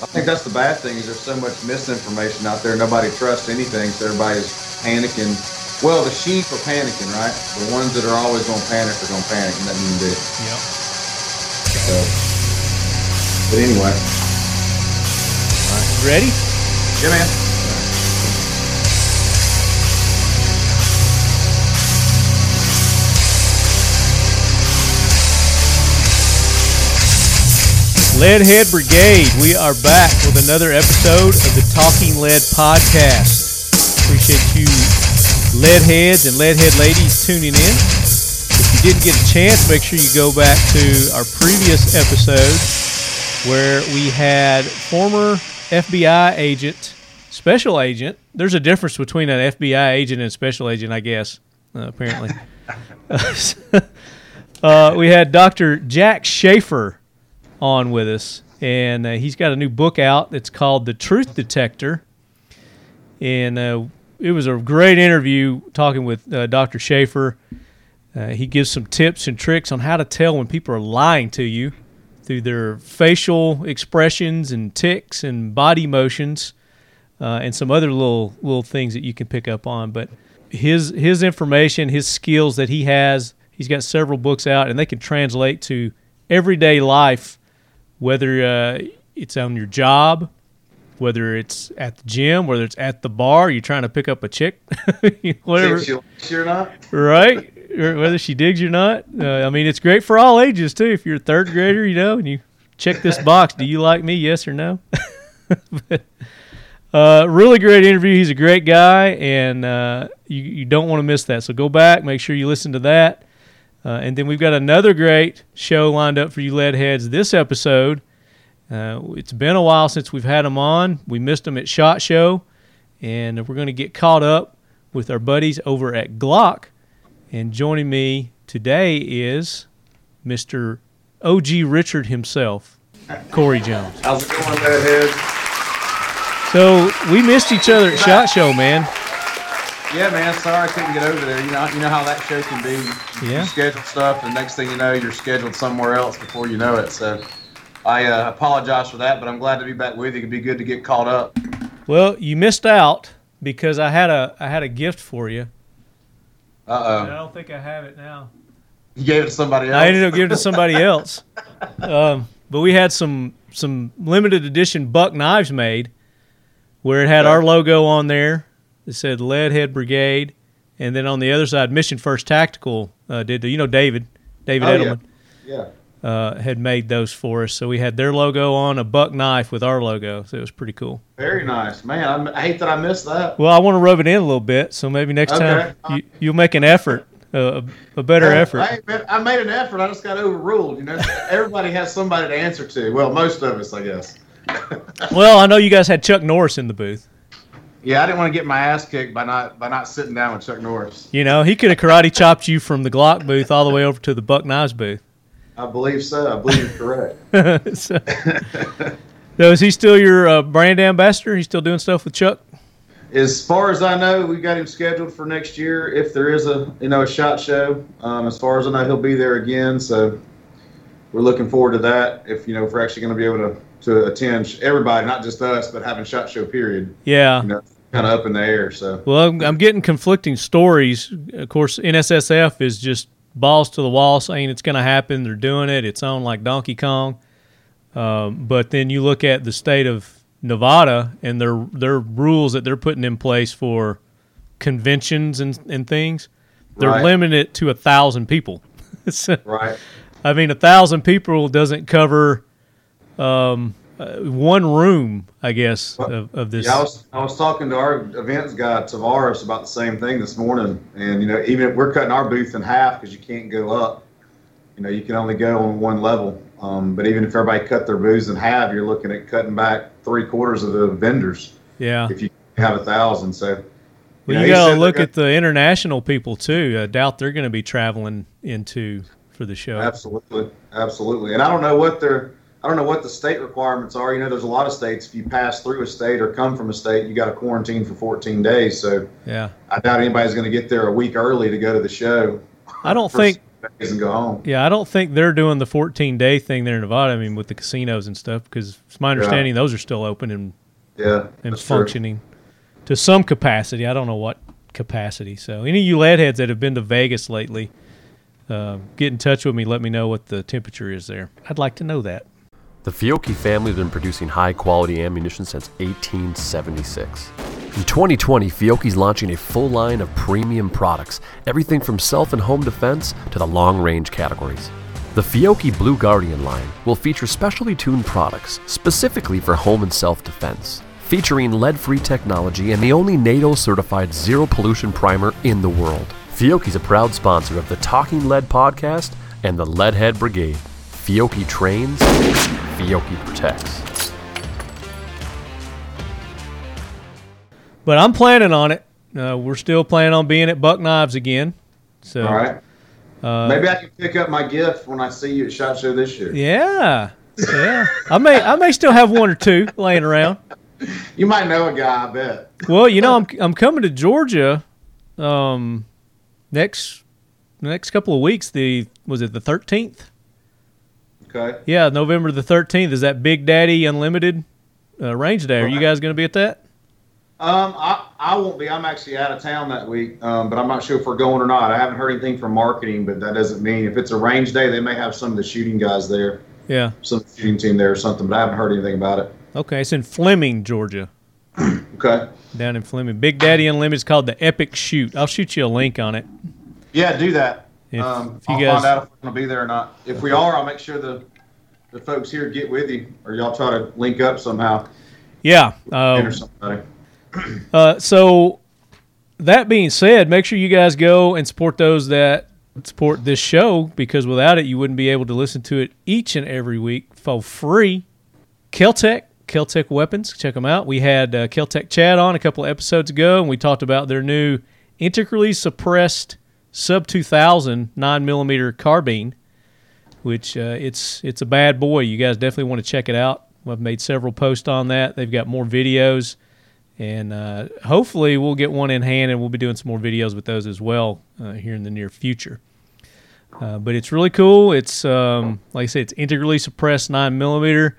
I think that's the bad thing is there's so much misinformation out there. Nobody trusts anything, so everybody's panicking. Well, the sheep are panicking, right? The ones that are always going to panic are going to panic, and that means it. Yep. So, but anyway, Ready? yeah, man. Leadhead Brigade, we are back with another episode of the Talking Lead podcast. Appreciate you, Leadheads and Leadhead ladies, tuning in. If you didn't get a chance, make sure you go back to our previous episode where we had former FBI agent, special agent. There's a difference between an FBI agent and special agent, I guess, uh, apparently. uh, we had Dr. Jack Schaefer on with us, and uh, he's got a new book out that's called The Truth Detector. And uh, it was a great interview talking with uh, Dr. Schaefer. Uh, he gives some tips and tricks on how to tell when people are lying to you through their facial expressions and ticks and body motions, uh, and some other little little things that you can pick up on. But his his information, his skills that he has, he's got several books out, and they can translate to everyday life whether uh, it's on your job, whether it's at the gym, whether it's at the bar, you're trying to pick up a chick, whatever, See if she- You're not. right? Whether she digs you or not. Uh, I mean, it's great for all ages too. If you're a third grader, you know, and you check this box, do you like me? Yes or no? but, uh, really great interview. He's a great guy, and uh, you, you don't want to miss that. So go back, make sure you listen to that. Uh, and then we've got another great show lined up for you lead heads this episode. Uh, it's been a while since we've had them on. We missed them at SHOT Show, and we're going to get caught up with our buddies over at Glock. And joining me today is Mr. OG Richard himself, Corey Jones. How's it going, Redhead? So we missed each other at SHOT Show, man. Yeah, man. Sorry I couldn't get over there. You know, you know how that show can be. You Yeah. schedule stuff, and next thing you know, you're scheduled somewhere else before you know it. So, I uh, apologize for that, but I'm glad to be back with you. It'd be good to get caught up. Well, you missed out because I had a I had a gift for you. Uh oh. I don't think I have it now. You gave it to somebody else. I ended up giving it to somebody else. Um, but we had some some limited edition buck knives made, where it had our logo on there. It said Leadhead Brigade, and then on the other side, Mission First Tactical uh, did. the- You know David, David Oh. Edelman Yeah. uh, had made those for us. So we had their logo on a buck knife with our logo. So it was pretty cool. Very nice, man. I hate that I missed that. Well, I want to rub it in a little bit, so maybe next Okay. time you, you'll make an effort, uh, a, a better Yeah, effort. I, I made an effort. I just got overruled. You know, everybody has somebody to answer to. Well, most of us, I guess. Well, I know you guys had Chuck Norris in the booth. Yeah, I didn't want to get my ass kicked by not by not sitting down with Chuck Norris. You know, he could have karate chopped you from the Glock booth all the way over to the Buck Knives booth. I believe so. I believe you're correct. so, so is he still your uh, brand ambassador? He's still doing stuff with Chuck? As far as I know, we got him scheduled for next year. If there is a you know a shot show, um, as far as I know, he'll be there again. So we're looking forward to that. If you know if we're actually going to be able to to attend everybody, not just us, but having shot show period, Yeah. you know, kind of up in the air. So Well, I'm, I'm getting conflicting stories. Of course, NSSF is just balls to the wall saying it's going to happen. They're doing it. It's on like Donkey Kong. Um, but then you look at the state of Nevada and their their rules that they're putting in place for conventions and, and things. They're Right. limiting it to a thousand people. So, right, I mean, a thousand people doesn't cover um, uh, one room, I guess, of, of this. Yeah, I was I was talking to our events guy Tavares about the same thing this morning, and you know even if we're cutting our booth in half because you can't go up, you know you can only go on one level. Um, but even if everybody cut their booths in half, you're looking at cutting back three quarters of the vendors yeah. if you have a thousand. So Well, know, you got to look at the international people too. I doubt they're going to be traveling into for the show. Absolutely, absolutely. And I don't know what their I don't know what the state requirements are. You know, there's a lot of states. If you pass through a state or come from a state, you got to quarantine for 14 days. So Yeah, I doubt anybody's going to get there a week early to go to the show. I don't think days and go home. Yeah, I don't think they're doing the 14 day thing there in Nevada. I mean, with the casinos and stuff, because it's my understanding those are still open and Yeah, and that's true. functioning to some capacity. I don't know what capacity. So, any of you lead heads that have been to Vegas lately, uh, get in touch with me. Let me know what the temperature is there. I'd like to know that. The Fiocchi family has been producing high quality ammunition since 1876. In 2020, Fiocchi's launching a full line of premium products, everything from self and home defense to the long range categories. The Fiocchi Blue Guardian line will feature specially tuned products specifically for home and self defense, featuring lead free technology and the only NATO certified zero pollution primer in the world. Fiocchi's a proud sponsor of the Talking Lead podcast and the Leadhead Brigade. Fiocchi trains, Fiocchi protects. But I'm planning on it. Uh, we're still planning on being at Buck Knives again. So, All right. uh, Maybe I can pick up my gift when I see you at Shot Show this year. yeah, yeah. I may, I may still have one or two laying around. You might know a guy, I bet. Well, you know, I'm I'm coming to Georgia, um, next next couple of weeks. The was it the 13th? Okay. Yeah, November the 13th is that Big Daddy Unlimited uh, range day. Are you guys going to be at that? Um, I, I won't be. I'm actually out of town that week, um, but I'm not sure if we're going or not. I haven't heard anything from marketing, but that doesn't mean if it's a range day, they may have some of the shooting guys there, Yeah. some shooting team there or something. But I haven't heard anything about it. Okay, it's in Fleming, Georgia. Okay. Down in Fleming. Big Daddy Unlimited is called the Epic Shoot. I'll shoot you a link on it. Yeah, do that. If- um, if you I'll guys- find out if we're gonna be there or not. If we are, I'll make sure the the folks here get with you, or y'all try to link up somehow. Yeah. Somebody. uh, so that being said, make sure you guys go and support those that support this show because without it, you wouldn't be able to listen to it each and every week for free. Keltec, Keltec Weapons, check them out. We had uh, Keltec Chad on a couple of episodes ago, and we talked about their new integrally suppressed sub 2000 9 millimeter carbine, which uh, it's it's a bad boy. You guys definitely want to check it out. I've made several posts on that. They've got more videos, and uh, hopefully we'll get one in hand, and we'll be doing some more videos with those as well uh, here in the near future. Uh, but it's really cool. It's um, like I said, it's integrally suppressed nine millimeter.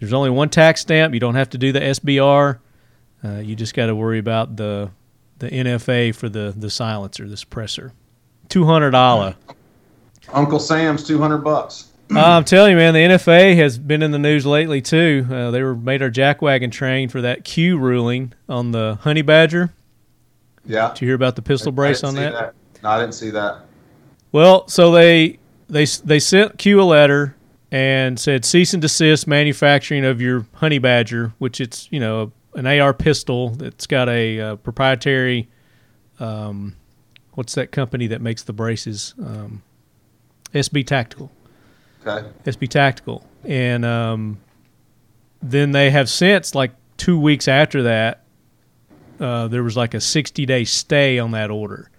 There's only one tax stamp. You don't have to do the SBR. Uh, you just got to worry about the the NFA for the the silencer, the suppressor. Two hundred dollar. Uncle Sam's two hundred bucks. I'm telling you, man, the NFA has been in the news lately too. Uh, they were made our jackwagon train for that Q ruling on the honey badger. Yeah. Did you hear about the pistol brace on that? see No, I didn't see that. Well, so they they they sent Q a letter and said cease and desist manufacturing of your honey badger, which it's you know an AR pistol that's got a uh, proprietary. Um, what's that company that makes the braces? Um, SB Tactical. Okay. SB Tactical, and um, then they have since like two weeks after that, uh, there was like a sixty day stay on that order.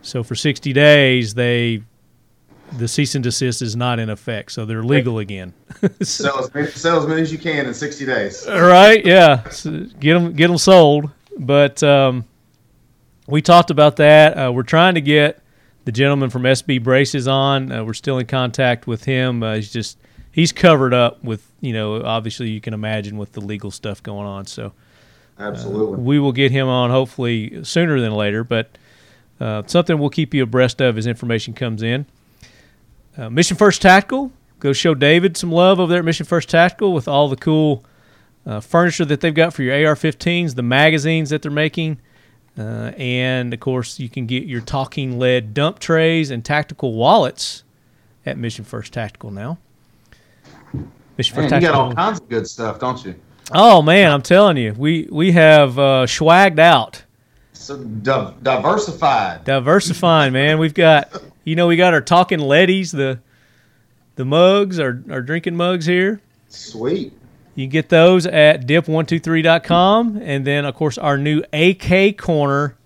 So for sixty days, they the cease and desist is not in effect, so they're legal again. Sell as many, sell as many as you can in sixty days. All right, yeah, so get them get them sold. But um, we talked about that. Uh, we're trying to get the gentleman from SB Braces on. Uh, we're still in contact with him. Uh, he's just he's covered up with you know obviously you can imagine with the legal stuff going on. So Absolutely. we will get him on hopefully sooner than later. But uh, something we'll keep you abreast of as information comes in. Uh, Mission First Tactical. Go show David some love over there at Mission First Tactical with all the cool uh, furniture that they've got for your AR-15s, the magazines that they're making, uh, and of course you can get your talking lead dump trays and tactical wallets at Mission First Tactical now. Mission Man, First you got all kinds of good stuff, don't you? Oh man, I'm telling you, we we have uh, swagged out. So di- diversified. diversifying, man. We've got, you know, we got our talking leadies, the the mugs, our, our drinking mugs here. Sweet. You can get those at dip123.com. And then, of course, our new AK Corner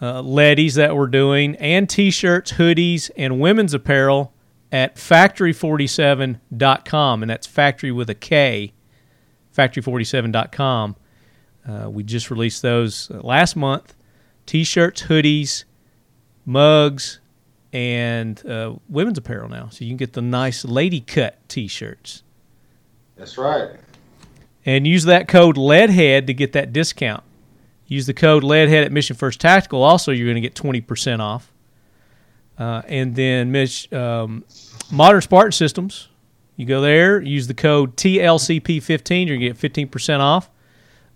uh, leadies that we're doing, and t shirts, hoodies, and women's apparel at faktory47.com. And that's factory with a K, faktory47.com. Uh, we just released those uh, last month t shirts, hoodies, mugs, and uh, women's apparel now. So you can get the nice lady cut T-shirts. That's right. And use that code LEADHEAD to get that discount. Use the code LEADHEAD at Mission First Tactical. Also, you're going to get 20% off. Uh, and then um, Modern Spartan Systems. You go there, use the code TLCP15. You're going to get 15% off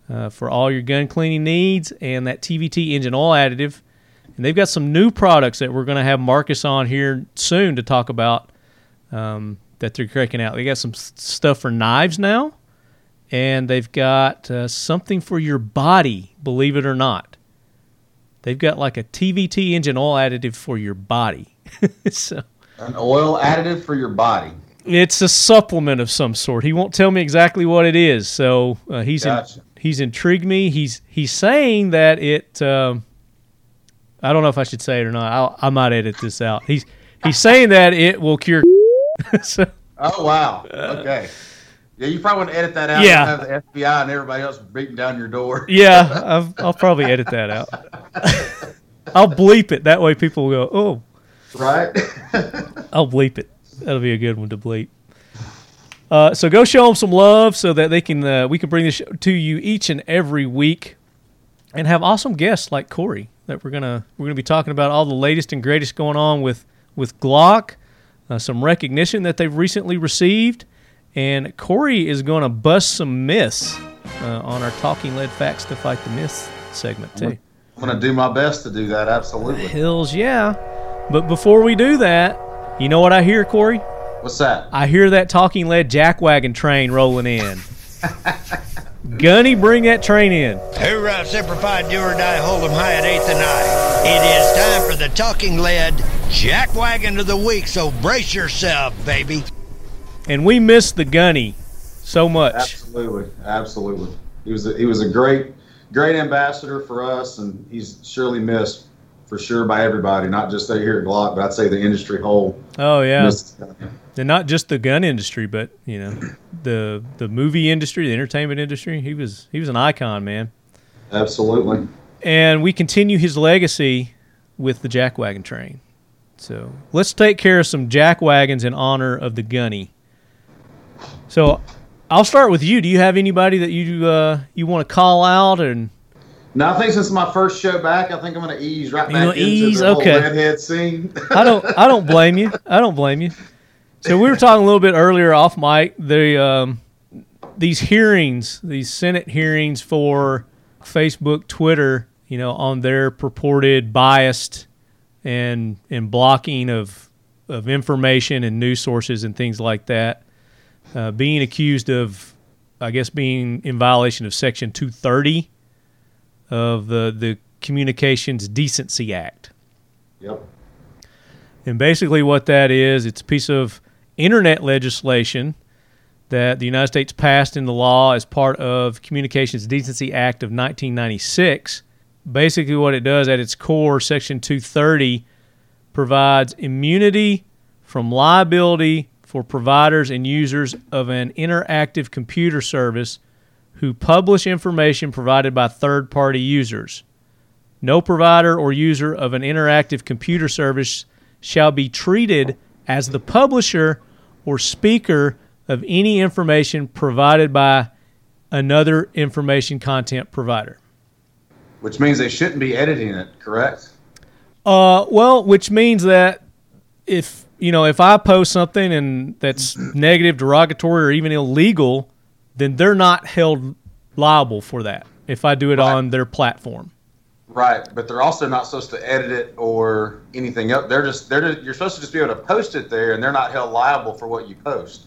uh, for all your gun cleaning needs and that TVT engine oil additive. And they've got some new products that we're going to have Marcus on here soon to talk about um, that they're cracking out. They got some stuff for knives now, and they've got uh, something for your body, believe it or not. They've got like a TVT engine oil additive for your body. so an oil additive for your body. It's a supplement of some sort. He won't tell me exactly what it is, so uh, he's gotcha. in, he's intrigued me. He's he's saying that it. Um, I don't know if I should say it or not. I'll, I might edit this out. He's he's saying that it will cure. so, oh wow! Okay. Yeah, you probably want to edit that out. Yeah. Have the FBI and everybody else beating down your door. Yeah, I've, I'll probably edit that out. I'll bleep it. That way people will go, oh. Right. I'll bleep it. That'll be a good one to bleep. Uh, so go show them some love so that they can uh, we can bring this to you each and every week, and have awesome guests like Corey that we're gonna we're gonna be talking about all the latest and greatest going on with with Glock, uh, some recognition that they've recently received, and Corey is going to bust some myths uh, on our Talking Lead Facts to Fight the Myths segment too. I'm going to do my best to do that. Absolutely. Hills, yeah. But before we do that, you know what I hear, Corey? What's that? I hear that Talking Lead jackwagon train rolling in. Gunny, bring that train in. Hoorah, Semper Fi, do or die, hold 'em high at eighth and I. It is time for the Talking Lead Jackwagon of the Week, so brace yourself, baby. And we miss the Gunny so much. Absolutely, absolutely. He was a, he was a great great ambassador for us, and he's surely missed for sure by everybody, not just here at Glock, but I'd say the industry whole. Oh yeah, and not just the gun industry, but you know, the the movie industry, the entertainment industry. He was he was an icon, man. Absolutely. And we continue his legacy with the jackwagon train. So let's take care of some jackwagons in honor of the gunny. So I'll start with you. Do you have anybody that you uh, you want to call out and no, I think since my first show back, I think I'm going to ease right you back into ease? the okay. redhead scene. I don't, I don't blame you. I don't blame you. So we were talking a little bit earlier off mic. The um, these hearings, these Senate hearings for Facebook, Twitter, you know, on their purported biased and and blocking of of information and news sources and things like that, uh, being accused of, I guess, being in violation of Section 230 of the the Communications Decency Act. Yep. And basically, what that is, it's a piece of internet legislation that the United States passed into law as part of Communications Decency Act of 1996. Basically, what it does at its core, Section 230 provides immunity from liability for providers and users of an interactive computer service who publish information provided by third party users. No provider or user of an interactive computer service shall be treated as the publisher or speaker of any information provided by another information content provider. Which means they shouldn't be editing it, correct? Uh, well, which means that if you know if I post something and that's negative, derogatory, or even illegal, then they're not held liable for that if I do it right. on their platform. Right, but they're also not supposed to edit it or anything else. They're just they're just, you're supposed to just be able to post it there, and they're not held liable for what you post.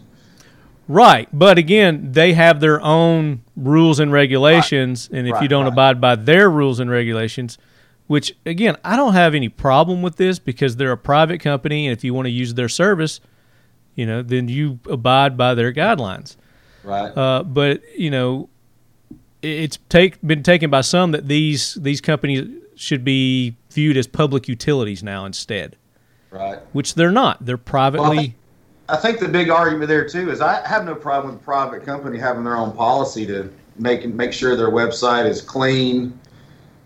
Right, but again, they have their own rules and regulations, right. and if right, you don't right. abide by their rules and regulations, which again, I don't have any problem with this because they're a private company, and if you want to use their service, you know, then you abide by their guidelines. Right. Uh, but you know, it's take been taken by some that these these companies should be viewed as public utilities now instead. Right. Which they're not. They're privately. Well, I, think, I think the big argument there too is I have no problem with a private company having their own policy to make make sure their website is clean.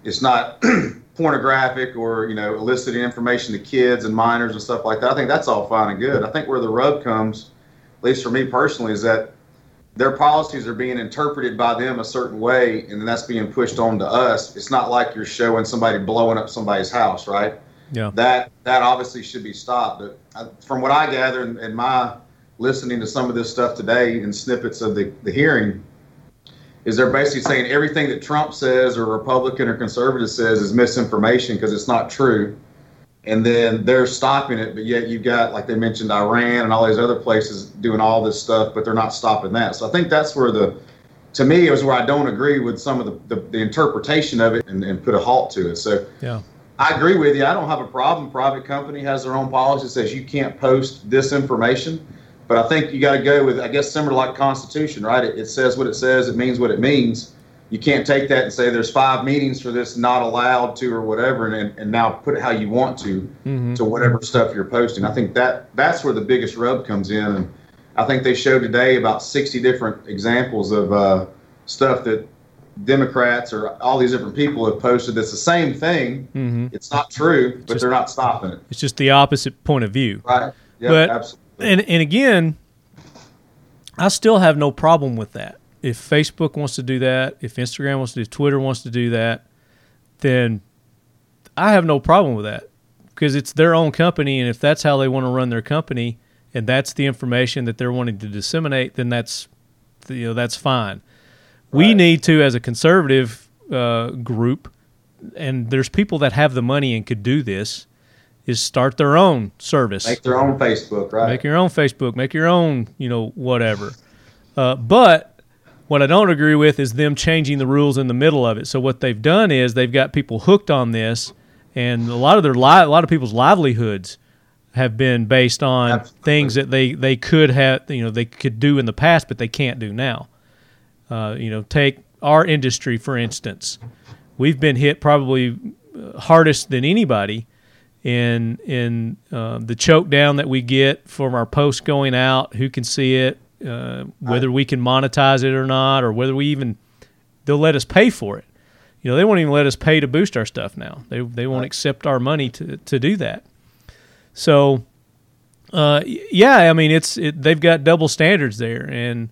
It's not pornographic or you know eliciting information to kids and minors and stuff like that. I think that's all fine and good. I think where the rub comes, at least for me personally, is that their policies are being interpreted by them a certain way, and then that's being pushed on to us. It's not like you're showing somebody blowing up somebody's house, right? Yeah. That that obviously should be stopped. But I, from what I gather in, in my listening to some of this stuff today in snippets of the, the hearing, is they're basically saying everything that Trump says or Republican or conservative says is misinformation because it's not true. And then they're stopping it, but yet you've got, like they mentioned, Iran and all these other places doing all this stuff, but they're not stopping that. So I think that's where the, to me, it was where I don't agree with some of the, the, the interpretation of it and, and put a halt to it. So Yeah. I agree with you. I don't have a problem. Private company has their own policy that says you can't post this information. But I think you got to go with, I guess, similar like Constitution, right? It, it says what it says. It means what it means. You can't take that and say there's five meetings for this, not allowed to, or whatever, and, and now put it how you want to Mhm. to whatever stuff you're posting. I think that that's where the biggest rub comes in. And I think they showed today about 60 different examples of uh, stuff that Democrats or all these different people have posted that's the same thing. hmm It's not true, but Just- they're not stopping it. It's just the opposite point of view. Right. Yeah, absolutely. And and again, I still have no problem with that. If Facebook wants to do that, if Instagram wants to do, Twitter wants to do that, then I have no problem with that because it's their own company, and if that's how they want to run their company, and that's the information that they're wanting to disseminate, then that's you know that's fine. We need to, as a conservative uh, group, and there's people that have the money and could do this, is start their own service. Make their own Facebook, right? Make your own Facebook. Make your own, you know, whatever. Uh, but what I don't agree with is them changing the rules in the middle of it. So what they've done is they've got people hooked on this, and a lot of their li- a lot of people's livelihoods have been based on Absolutely. things that they they could have, you know, they could do in the past, but they can't do now. Uh, you know, take our industry for instance. We've been hit probably uh, hardest than anybody in in uh, the choke down that we get from our posts going out, who can see it, uh, whether we can monetize it or not, or whether we even they'll let us pay for it. You know, they won't even let us pay to boost our stuff now. They they won't Right. accept our money to to do that. So, uh, yeah, I mean, it's it, they've got double standards there, and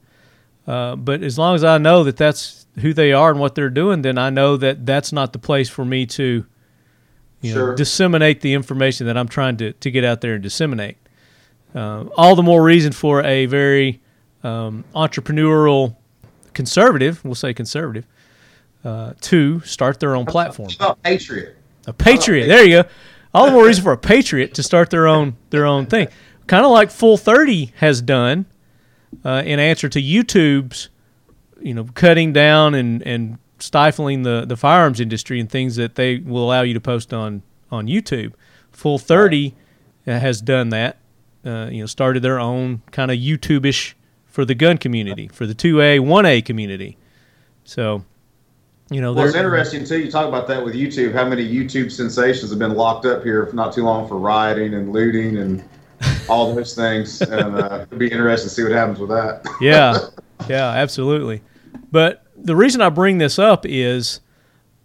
uh, but as long as I know that that's who they are and what they're doing, then I know that that's not the place for me to you know, Sure. disseminate the information that I'm trying to, to get out there and disseminate. Uh, all the more reason for a very um, entrepreneurial conservative, we'll say conservative, uh, to start their own platform. Patriot? A patriot. There you go. All the more reason for a patriot to start their own their own thing. Kind of like Full Thirty has done uh, in answer to YouTube's, you know, cutting down and, and stifling the, the firearms industry and things that they will allow you to post on on YouTube. Full Thirty has done that. Uh, you know, started their own kind of YouTube-ish for the gun community, for the two A, one A community. So, you know, Well, it's interesting too. You talk about that with YouTube. How many YouTube sensations have been locked up here for not too long for rioting and looting and all those things? And uh, it'd be interesting to see what happens with that. yeah, yeah, absolutely. But the reason I bring this up is,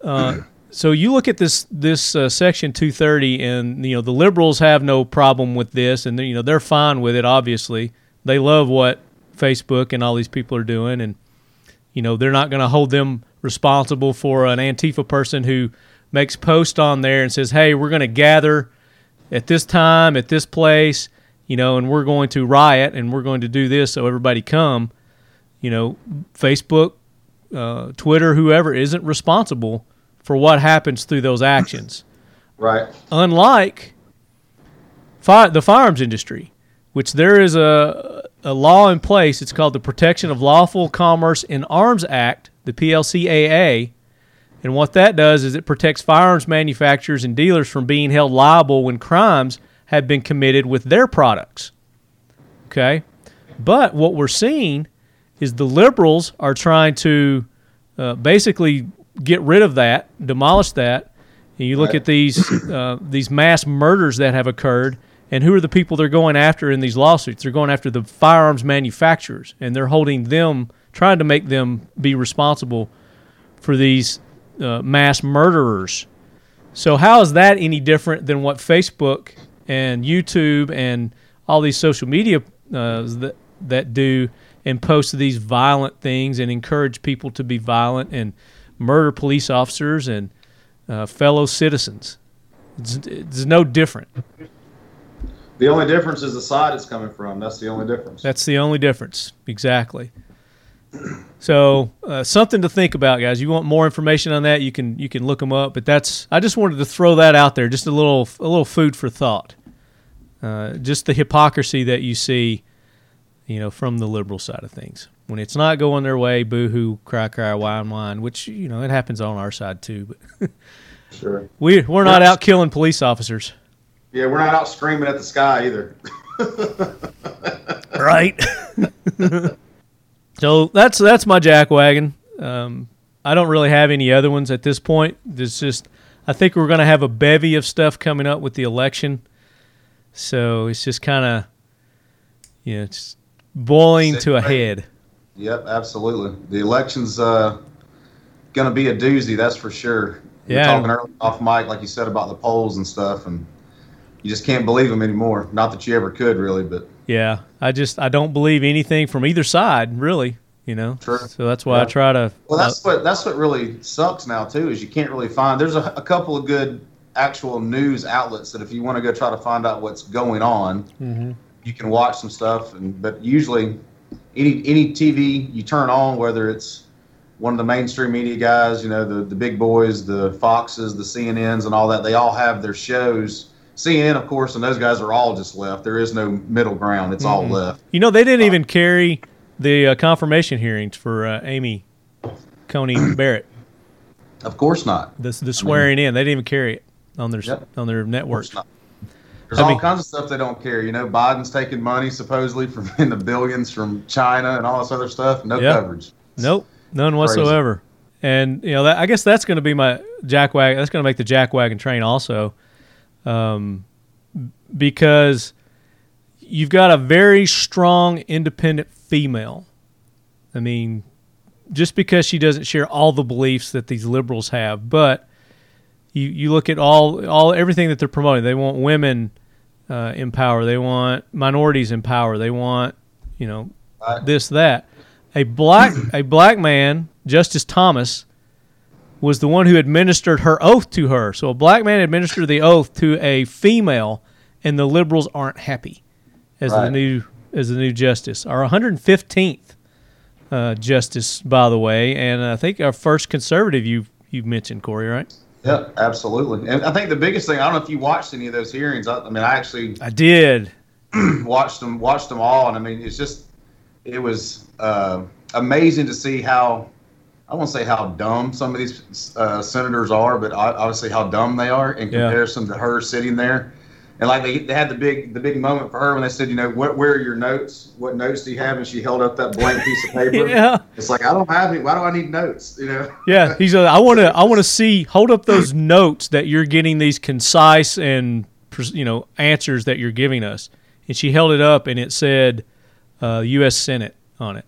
uh, so you look at this this uh, section 230, and you know the liberals have no problem with this, and you know they're fine with it. Obviously, they love what Facebook and all these people are doing, and you know they're not going to hold them responsible for an Antifa person who makes post on there and says, "Hey, we're going to gather at this time at this place." You know, and we're going to riot and we're going to do this so everybody come you know, Facebook, uh, Twitter, whoever isn't responsible for what happens through those actions. Right. Unlike the firearms industry, which there is a, a law in place. It's called the Protection of Lawful Commerce in Arms Act, the PLCAA. And what that does is it protects firearms manufacturers and dealers from being held liable when crimes have been committed with their products. Okay? But what we're seeing is the liberals are trying to uh, basically get rid of that, demolish that. And you look Right. at these uh, these mass murders that have occurred, and who are the people they're going after in these lawsuits? They're going after the firearms manufacturers, and they're holding them, trying to make them be responsible for these uh, mass murderers. So how is that any different than what Facebook and YouTube and all these social media uh, that that do and post these violent things and encourage people to be violent and murder police officers and uh, fellow citizens? It's, it's no different. The only difference is the side it's coming from. That's the only difference. That's the only difference. Exactly. So uh, something to think about, guys. You want more information on that? You can you can look them up. But that's I just wanted to throw that out there, just a little a little food for thought. Uh, just the hypocrisy that you see, you know, from the liberal side of things. When it's not going their way, boo hoo, cry cry, whine whine. Which you know it happens on our side too. But Sure. we we're not out killing police officers, Yeah, we're not out screaming at the sky either. right? so that's that's my jack wagon. Um, I don't really have any other ones at this point. It's just I think we're going to have a bevy of stuff coming up with the election. So it's just kind of you know it's boiling to a head. Yep, absolutely. The election's uh, going to be a doozy, that's for sure. Were Yeah. talking earlier off mic, like you said about the polls and stuff, and you just can't believe them anymore. Not that you ever could, really, but Yeah, I just I don't believe anything from either side, really. You know, True. so that's why I try to. well, that's what that's what really sucks now too. Is you can't really find. There's a, a couple of good actual news outlets that if you want to go try to find out what's going on, Mhm. you can watch some stuff. And but usually, any any TV you turn on, whether it's one of the mainstream media guys, you know, the the big boys, the Foxes, the CNNs, and all that, they all have their shows. CNN, of course, and those guys are all just left. There is no middle ground. It's all left. You know, they didn't even carry the uh, confirmation hearings for uh, Amy Coney Barrett. Of course not. The the swearing in, they didn't even carry it on their Yep. on their network. There's I all mean- kinds of stuff they don't care. You know, Biden's taking money supposedly from in the billions from China and all this other stuff. No Yeah. coverage. Nope, none whatsoever. And you know, that, I guess that's going to be my jack wagon. That's going to make the jack wagon train also, um, because you've got a very strong, independent female. I mean, just because she doesn't share all the beliefs that these liberals have, but you you look at all all everything that they're promoting. They want women uh, in power. They want minorities in power. They want you know this that. A black a black man, Justice Thomas, was the one who administered her oath to her. So a black man administered the oath to a female, and the liberals aren't happy as the new as the new justice. Our 115th uh, justice, by the way, and I think our first conservative you you mentioned Corey, right? Yeah, absolutely. And I think the biggest thing I don't know if you watched any of those hearings. I, I mean, I actually I did. watched them watched them all, and I mean, it's just it was uh, amazing to see how I won't say how dumb some of these uh, senators are, but obviously how dumb they are in Yeah. comparison to her sitting there. And like they, they had the big the big moment for her when they said, you know, what where are your notes? What notes do you have? And she held up that blank piece of paper. Yeah. It's like I don't have any. Why do I need notes? You know. Yeah, he's. A, I want to. I want to see. Hold up those notes that you're getting these concise and you know answers that you're giving us. And she held it up, and it said uh, U.S. Senate on it.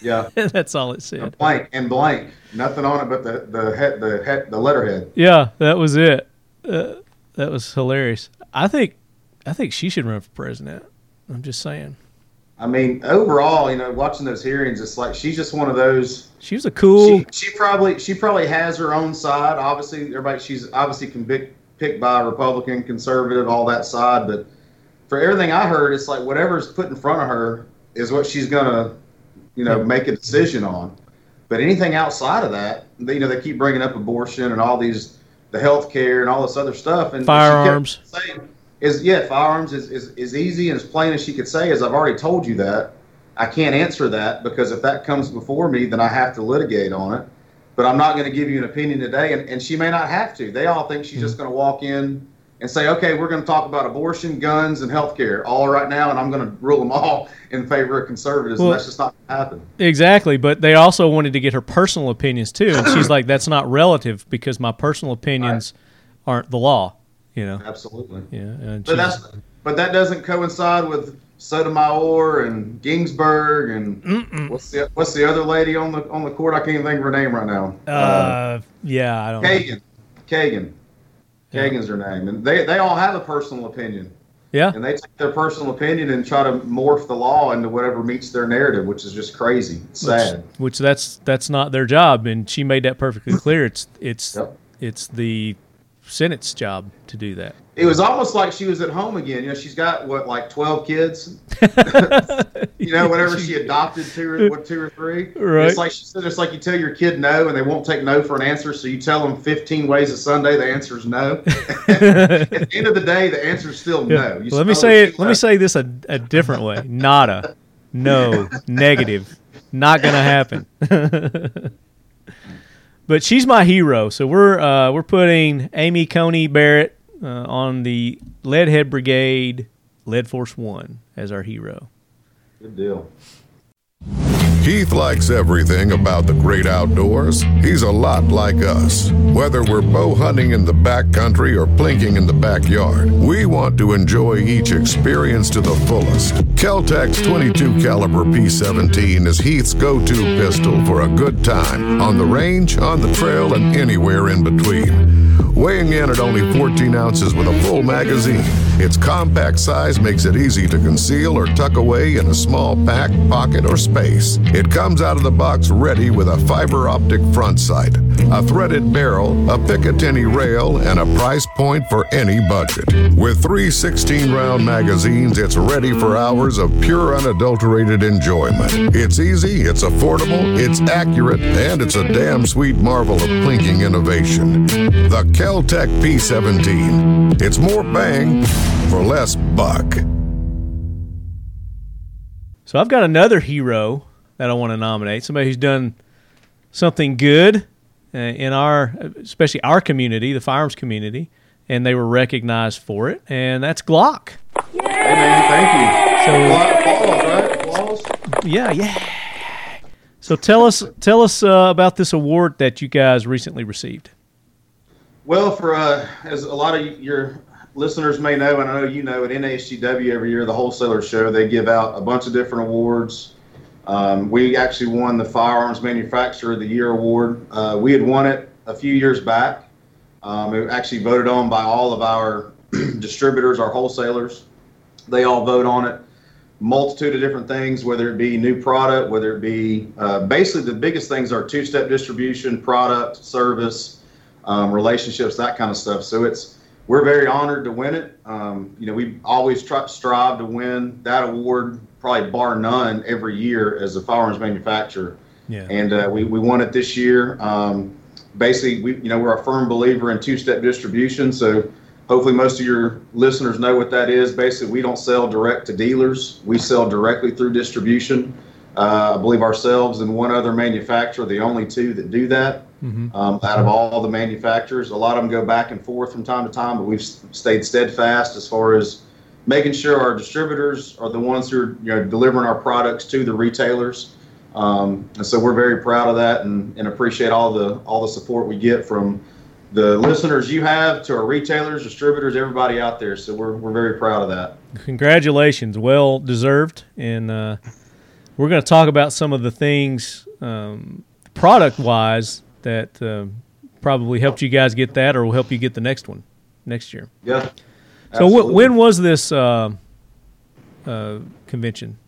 Yeah. That's all it said. Blank and blank. Nothing on it but the the head the head the letterhead. Yeah, that was it. Uh, that was hilarious. I think. I think she should run for president. I'm just saying. I mean, overall, you know, watching those hearings, it's like she's just one of those. She was a cool. She, she probably she probably has her own side. Obviously, everybody she's obviously can pick picked by Republican, conservative, all that side. But for everything I heard, it's like whatever's put in front of her is what she's gonna, you know, make a decision on. But anything outside of that, you know, they keep bringing up abortion and all these, the health care and all this other stuff. And Firearms. saying, is yeah, firearms is, is, is easy and as plain as she could say is I've already told you that. I can't answer that because if that comes before me, then I have to litigate on it. But I'm not going to give you an opinion today, and, and she may not have to. They all think she's mm-hmm. just going to walk in and say, okay, we're going to talk about abortion, guns, and health care all right now, and I'm going to rule them all in favor of conservatives. Well- that's just not going to happen. Exactly, but they also wanted to get her personal opinions too, and she's like, "That's not relative because my personal opinions aren't the law." You know. Absolutely. Yeah. But that's but that doesn't coincide with Sotomayor and Ginsburg and what's the what's the other lady on the on the court? I can't even think of her name right now. uh, yeah, I don't. know. Kagan. Kagan. Kagan. Kagan's their name, and they they all have a personal opinion, Yeah. and they take their personal opinion and try to morph the law into whatever meets their narrative, which is just crazy, It's sad. Which that's that's not their job, and she made that perfectly clear. It's it's Yep. it's the Senate's job to do that. It was almost like she was at home again. You know, she's got what like twelve kids. you know, whenever she adopted two or what two or three. Right. It's like she said. It's like you tell your kid no, and they won't take no for an answer. So you tell them fifteen ways a Sunday. The answer is no. At the end of the day, the answer is still no. You let me say it. Let me say this a, a different way. Nada, no, negative, not gonna happen. But she's my hero, so we're uh, we're putting Amy Coney Barrett uh, on the Leadhead Brigade, Lead Force One, as our hero. Good deal. Keith likes everything about the great outdoors. He's a lot like us. Whether we're bow hunting in the backcountry or plinking in the backyard, we want to enjoy each experience to the fullest. Keltec's 22 caliber P17 is Heath's go-to pistol for a good time on the range, on the trail, and anywhere in between. Weighing in at only 14 ounces with a full magazine, its compact size makes it easy to conceal or tuck away in a small pack, pocket, or space. It comes out of the box ready with a fiber optic front sight, a threaded barrel, a Picatinny rail, and a price point for any budget. With three 16 round magazines, it's ready for hours of pure unadulterated enjoyment. It's easy, it's affordable, it's accurate, and it's a damn sweet marvel of plinking innovation. The Keltec P17. It's more bang for less buck. So I've got another hero that I want to nominate. Somebody who's done something good uh, in our, especially our community, the firearms community, and they were recognized for it. And that's Glock. Hey man, thank you. So- a lot of applause, right? Applause. Yeah, yeah. So tell us, tell us uh, about this award that you guys recently received. Well, for uh, as a lot of your listeners may know, and I know you know, at NASGW every year, the wholesaler show, they give out a bunch of different awards. Um, we actually won the Firearms Manufacturer of the Year award. Uh, we had won it a few years back. Um, it was actually voted on by all of our distributors, our wholesalers. They all vote on it. Multitude of different things, whether it be new product, whether it be uh, basically the biggest things are two-step distribution, product, service, um, relationships, that kind of stuff. So it's we're very honored to win it. Um, you know, we always try, strive to win that award, probably bar none, every year as a firearms manufacturer. Yeah. And uh, we, we won it this year. Um, basically, we you know we're a firm believer in two-step distribution. So hopefully most of your listeners know what that is. Basically, we don't sell direct to dealers. We sell directly through distribution. Uh, I believe ourselves and one other manufacturer, the only two that do that Mm-hmm. um, out of all the manufacturers. A lot of them go back and forth from time to time, but we've stayed steadfast as far as making sure our distributors are the ones who are you know delivering our products to the retailers. Um, and so we're very proud of that and, and appreciate all the all the support we get from the listeners you have to our retailers, distributors, everybody out there. So we're, we're very proud of that. Congratulations, well deserved. And uh, we're going to talk about some of the things um, product wise that um probably helped you guys get that, or will help you get the next one next year. Yeah. So wh- when was this uh, uh, convention?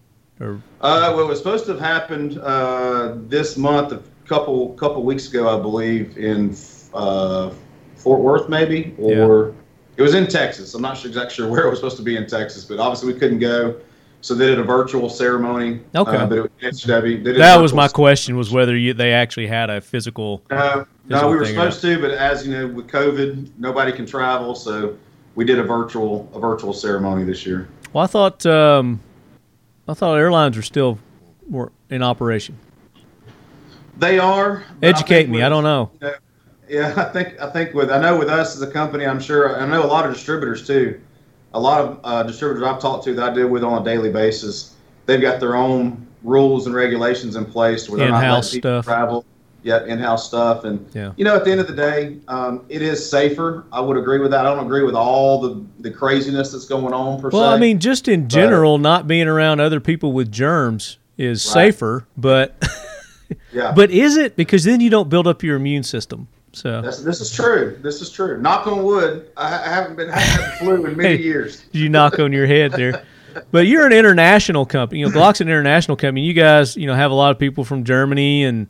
Or Uh, well, it was supposed to have happened uh, this month, a couple couple weeks ago, I believe, in uh, Fort Worth, maybe, or it was in Texas. I'm not sure exactly sure where it was supposed to be in Texas, but obviously we couldn't go, so they did a virtual ceremony. Okay. uh, but it was NCW. They did a that was my question: was whether you, they actually had a physical. No, no, we were supposed to, but as you know, with COVID, nobody can travel, so we did a virtual a virtual ceremony this year. Well, I thought um, I thought airlines were still were in operation. They are. but I Educate me. I don't know. Yeah, I think I think with I know with us as a company, I'm sure I know a lot of distributors too. A lot of uh, distributors I've talked to that I deal with on a daily basis, they've got their own rules and regulations in place where they're not In-house letting people stuff. travel. Yeah, in-house stuff, and Yeah. you know, at the end of the day, um, it is safer. I would agree with that. I don't agree with all the the craziness that's going on per Well, se. I mean, just in general, not being around other people with germs is Right. safer, but yeah, but is it because then you don't build up your immune system. So That's, this is true. This is true. Knock on wood. I, I haven't been having the flu in many Hey. years. you knock on your head there. But you're an international company. You know, Glock's an international company. You guys, you know, have a lot of people from Germany and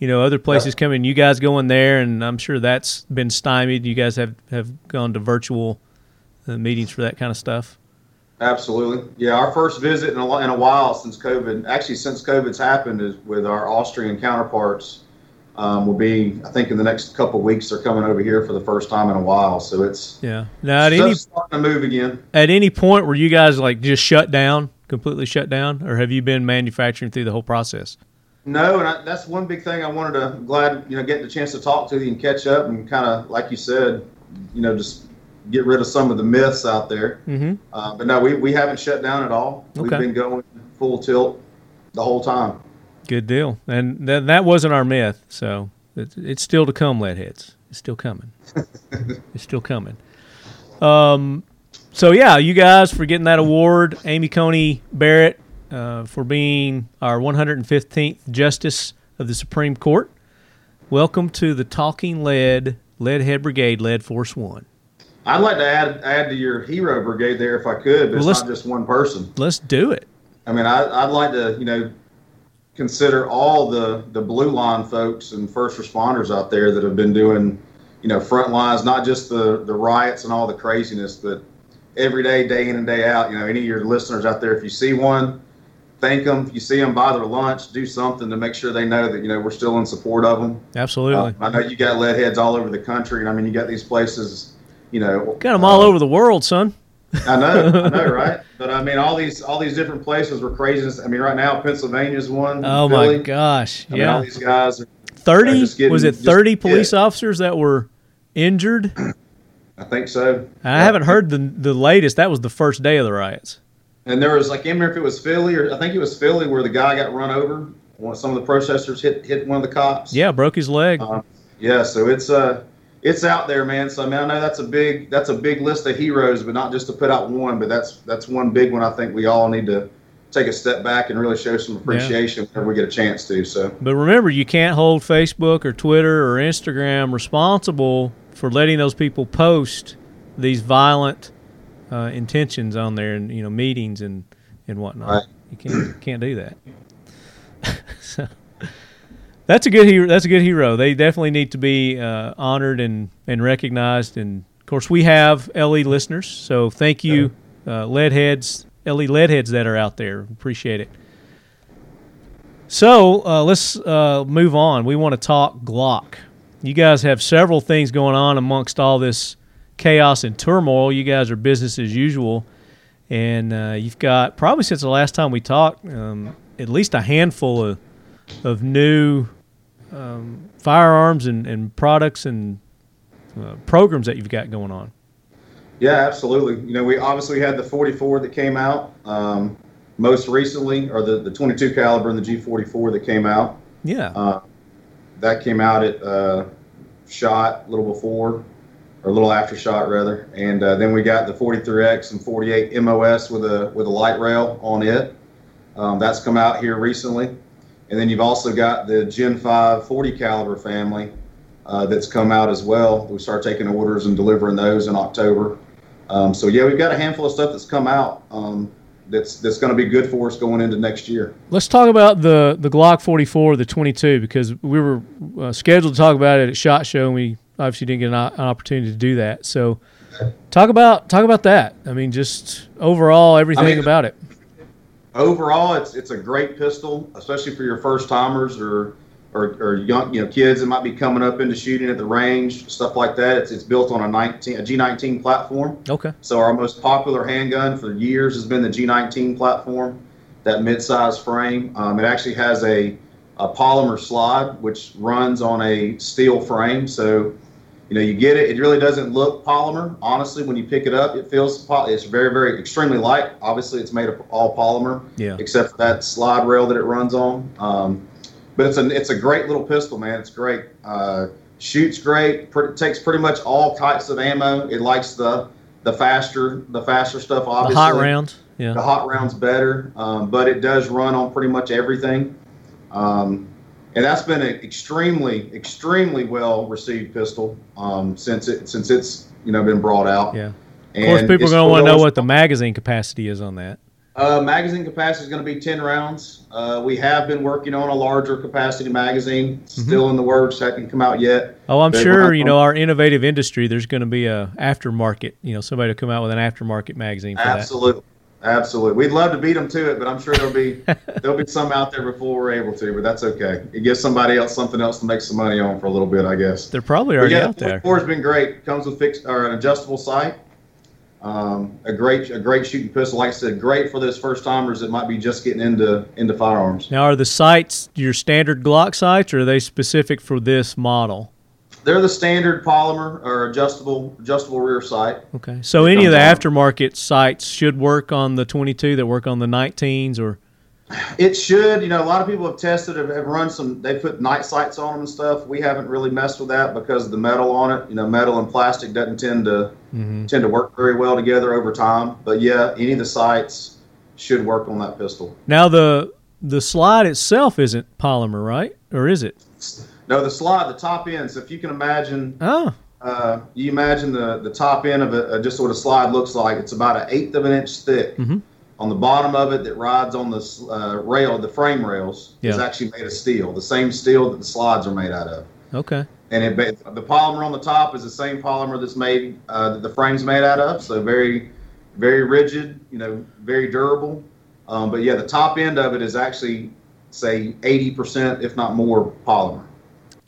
you know other places coming. You guys going there, and I'm sure that's been stymied. You guys have have gone to virtual uh, meetings for that kind of stuff. Absolutely. Yeah, our first visit in a, in a while since COVID, actually since COVID's happened, is with our Austrian counterparts. Um, will be, I think, in the next couple of weeks. They're coming over here for the first time in a while, so it's Yeah. Now, at any starting to move again. at any point were you guys like just shut down, completely shut down, or have you been manufacturing through the whole process? No, and I, that's one big thing I wanted to. I'm glad you know getting the chance to talk to you and catch up and kind of like you said, you know, just get rid of some of the myths out there. Mm-hmm. Uh, but no, we, we haven't shut down at all. We've been going full tilt the whole time. Good deal. And that that wasn't our myth, so it's, it's still to come, leadheads. It's still coming. it's still coming. Um, so yeah, you guys for getting that award, Amy Coney Barrett uh, for being our 115th Justice of the Supreme Court. Welcome to the Talking Lead Leadhead Brigade, Lead Force One. I'd like to add add to your hero brigade there if I could, but Well, it's not just one person. Let's do it. I mean, I, I'd like to, you know, consider all the the blue line folks and first responders out there that have been doing, you know, front lines, not just the the riots and all the craziness, but every day, day in and day out. You know, any of your listeners out there, if you see one, thank them. If you see them buy their lunch, do something to make sure they know that you know we're still in support of them. Absolutely. Uh, I know you got lead heads all over the country, and I mean, you got these places, you know, Got them all uh, over the world, son. I know, I know, right? But I mean, all these all these different places were craziness. I mean, right now Pennsylvania's one. Oh Philly. my gosh. I mean, all these guys. Are, Thirty getting- was it thirty police yeah. officers that were injured? I think so. I haven't heard the the latest. That was the first day of the riots. And there was like, I can't remember if it was Philly or I think it was Philly where the guy got run over. One, some of the protesters hit hit one of the cops. Yeah, broke his leg. Um, yeah. So it's uh it's out there, man. So I mean, I know that's a big that's a big list of heroes, but not just to put out one, but that's that's one big one. I think we all need to take a step back and really show some appreciation whenever we get a chance to. So. But remember, you can't hold Facebook or Twitter or Instagram responsible for letting those people post these violent uh, intentions on there, and you know meetings and and whatnot. Right. You can't can't do that. so that's a good hero. That's a good hero. They definitely need to be uh, honored and and recognized. And of course, we have LE listeners, so thank you, uh, leadheads, LE leadheads that are out there. Appreciate it. So uh, let's uh, move on. We want to talk Glock. You guys have several things going on amongst all this chaos and turmoil. You guys are business as usual, and uh, you've got probably since the last time we talked, um, at least a handful of of new um, firearms and, and products and uh, programs that you've got going on. Yeah, absolutely. You know, we obviously had the 44 that came out um, most recently, or the, the 22 caliber and the G44 that came out. Yeah, Uh, that came out at uh, shot a little before, or a little after shot rather. And uh, then we got the 43X and 48 MOS with a with a light rail on it. Um, that's come out here recently. And then you've also got the Gen 5 40 caliber family uh, that's come out as well. We start taking orders and delivering those in October. Um, so yeah, we've got a handful of stuff that's come out um, that's that's going to be good for us going into next year. Let's talk about the the Glock 44, the 22, because we were uh, scheduled to talk about it at Shot Show, and we obviously didn't get an, an opportunity to do that. So, talk about talk about that. I mean, just overall everything mean- about it. Overall it's it's a great pistol especially for your first timers or, or or young you know kids that might be coming up into shooting at the range stuff like that. It's, it's built on a 19 a g19 platform. Okay. so our most popular handgun for years has been the g19 platform that mid-size frame. Um, it actually has a, a polymer slide which runs on a steel frame. So you know, you get it. It really doesn't look polymer. Honestly, when you pick it up, it feels po- it's very, very extremely light. Obviously, it's made of all polymer, Yeah. except for that slide rail that it runs on. Um, but it's a it's a great little pistol, man. It's great. Uh, shoots great. Pre- takes pretty much all types of ammo. It likes the the faster the faster stuff. The Obviously, hot round. the hot round's better, um, but it does run on pretty much everything. Um, and that's been an extremely, extremely well received pistol um, since it since it's you know been brought out. Yeah. Of course, people are going to want to know what the magazine capacity is on that. Uh, magazine capacity is going to be 10 rounds. Uh, we have been working on a larger capacity magazine, still mm-hmm. in the works. That can come out yet. Oh, I'm sure, you know, our innovative industry, there's going to be a aftermarket, you know, somebody to come out with an aftermarket magazine for Absolutely. That. Absolutely. We'd love to beat them to it, but I'm sure there'll be there'll be some out there before we're able to, but that's okay. It gives somebody else something else to make some money on for a little bit, I guess. They're probably already yeah, out there. Four has been great. Comes with fixed or an adjustable sight. Um, a great a great shooting pistol. Like I said, great for those first timers that might be just getting into into firearms. Now, are the sights your standard Glock sights, or are they specific for this model? They're the standard polymer or adjustable adjustable rear sight. Okay, so any of the aftermarket sights should work on the 22 that work on the 19s, or it should. You know, a lot of people have tested, have, have run some. They put night sights on them and stuff. We haven't really messed with that because of the metal on it. You know, metal and plastic doesn't tend to mm-hmm. tend to work very well together over time. But yeah, any of the sights should work on that pistol. Now the the slide itself isn't polymer, right? Or is it? No, the slide, the top end. So if you can imagine, oh, uh, you imagine the the top end of it, uh, just what a slide looks like. It's about an eighth of an inch thick. Mm-hmm on the bottom of it that rides on the uh, rail, the frame rails, yeah. is actually made of steel, the same steel that the slides are made out of. Okay. And it, the polymer on the top is the same polymer that's made uh, that the frame's made out of. So very, very rigid. You know, very durable. Um, but yeah, the top end of it is actually say 80%, if not more, polymer.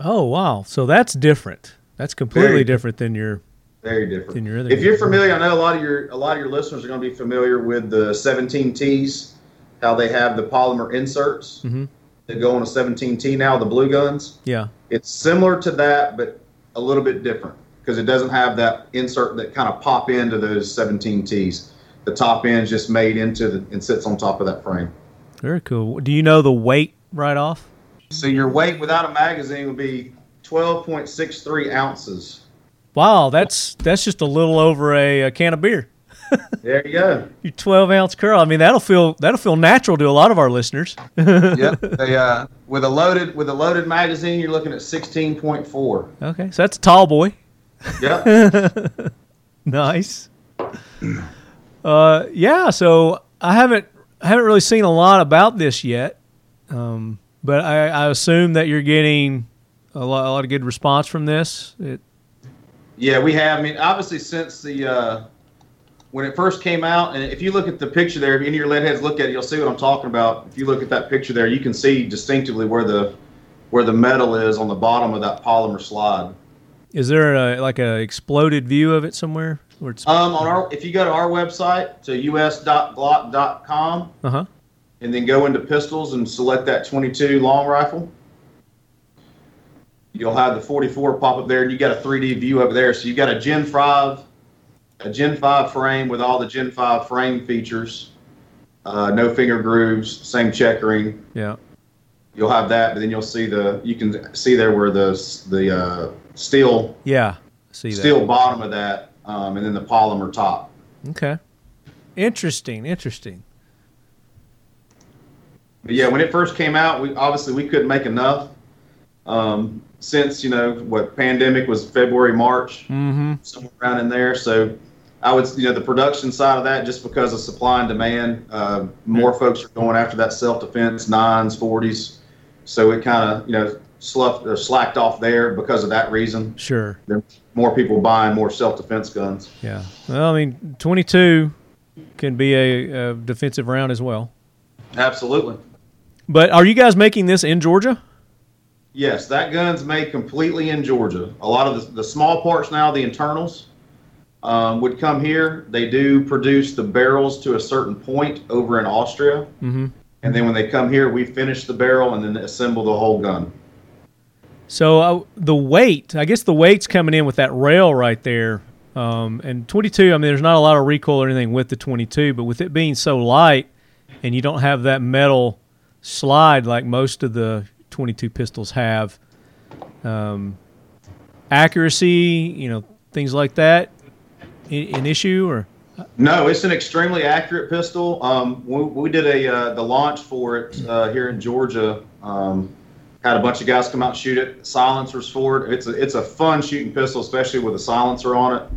Oh wow! So that's different. That's completely very, different than your very different. than Your other. if you're familiar, I know a lot of your a lot of your listeners are going to be familiar with the 17Ts, how they have the polymer inserts mm-hmm. that go on a 17T now, the blue guns. Yeah, it's similar to that, but a little bit different because it doesn't have that insert that kind of pop into those 17Ts. The top end is just made into the and sits on top of that frame. Very cool. Do you know the weight right off? So your weight without a magazine would be 12.63 ounces. Wow, that's that's just a little over a, a can of beer. there you go. Your 12 ounce curl. I mean, that'll feel that'll feel natural to a lot of our listeners. yep. They, uh, with a loaded with a loaded magazine, you're looking at 16.4. Okay, so that's a tall boy. Yep. nice. Uh, yeah. So I haven't I haven't really seen a lot about this yet, um, but I, I assume that you're getting a lot, a lot of good response from this. It, yeah, we have. I mean, obviously, since the uh, when it first came out, and if you look at the picture there, if any of your lead heads look at it, you'll see what I'm talking about. If you look at that picture there, you can see distinctively where the where the metal is on the bottom of that polymer slide. Is there a, like a exploded view of it somewhere? Where it's um, on our if you go to our website to us.glock.com, uh-huh. And then go into pistols and select that 22 long rifle you'll have the 44 pop up there, and you got a 3D view over there. So you got a Gen 5, a Gen 5 frame with all the Gen 5 frame features, uh, no finger grooves, same checkering. Yeah. You'll have that, but then you'll see the you can see there where the the uh, steel yeah see steel that. bottom of that, um, and then the polymer top. Okay. Interesting. Interesting. But yeah, when it first came out, we obviously we couldn't make enough. Um, since you know what pandemic was February March mm-hmm. somewhere around in there. So I would you know the production side of that just because of supply and demand, uh, more folks are going after that self defense nines forties. So it kind of you know sloughed or slacked off there because of that reason. Sure, There's more people buying more self defense guns. Yeah, well, I mean, twenty two can be a, a defensive round as well. Absolutely. But are you guys making this in Georgia? Yes, that gun's made completely in Georgia. A lot of the, the small parts now, the internals, um, would come here. They do produce the barrels to a certain point over in Austria. Mm-hmm. And then when they come here, we finish the barrel and then assemble the whole gun. So uh, the weight, I guess the weight's coming in with that rail right there. Um, and 22, I mean, there's not a lot of recoil or anything with the 22, but with it being so light and you don't have that metal slide like most of the 22 pistols have. Um, accuracy, you know, things like that, an issue or? No, it's an extremely accurate pistol. Um, we, we, did a uh, the launch for it uh, here in Georgia um, Had a bunch of guys come out and shoot it. Silencers for it. It's a it's a fun shooting pistol, especially with a silencer on it.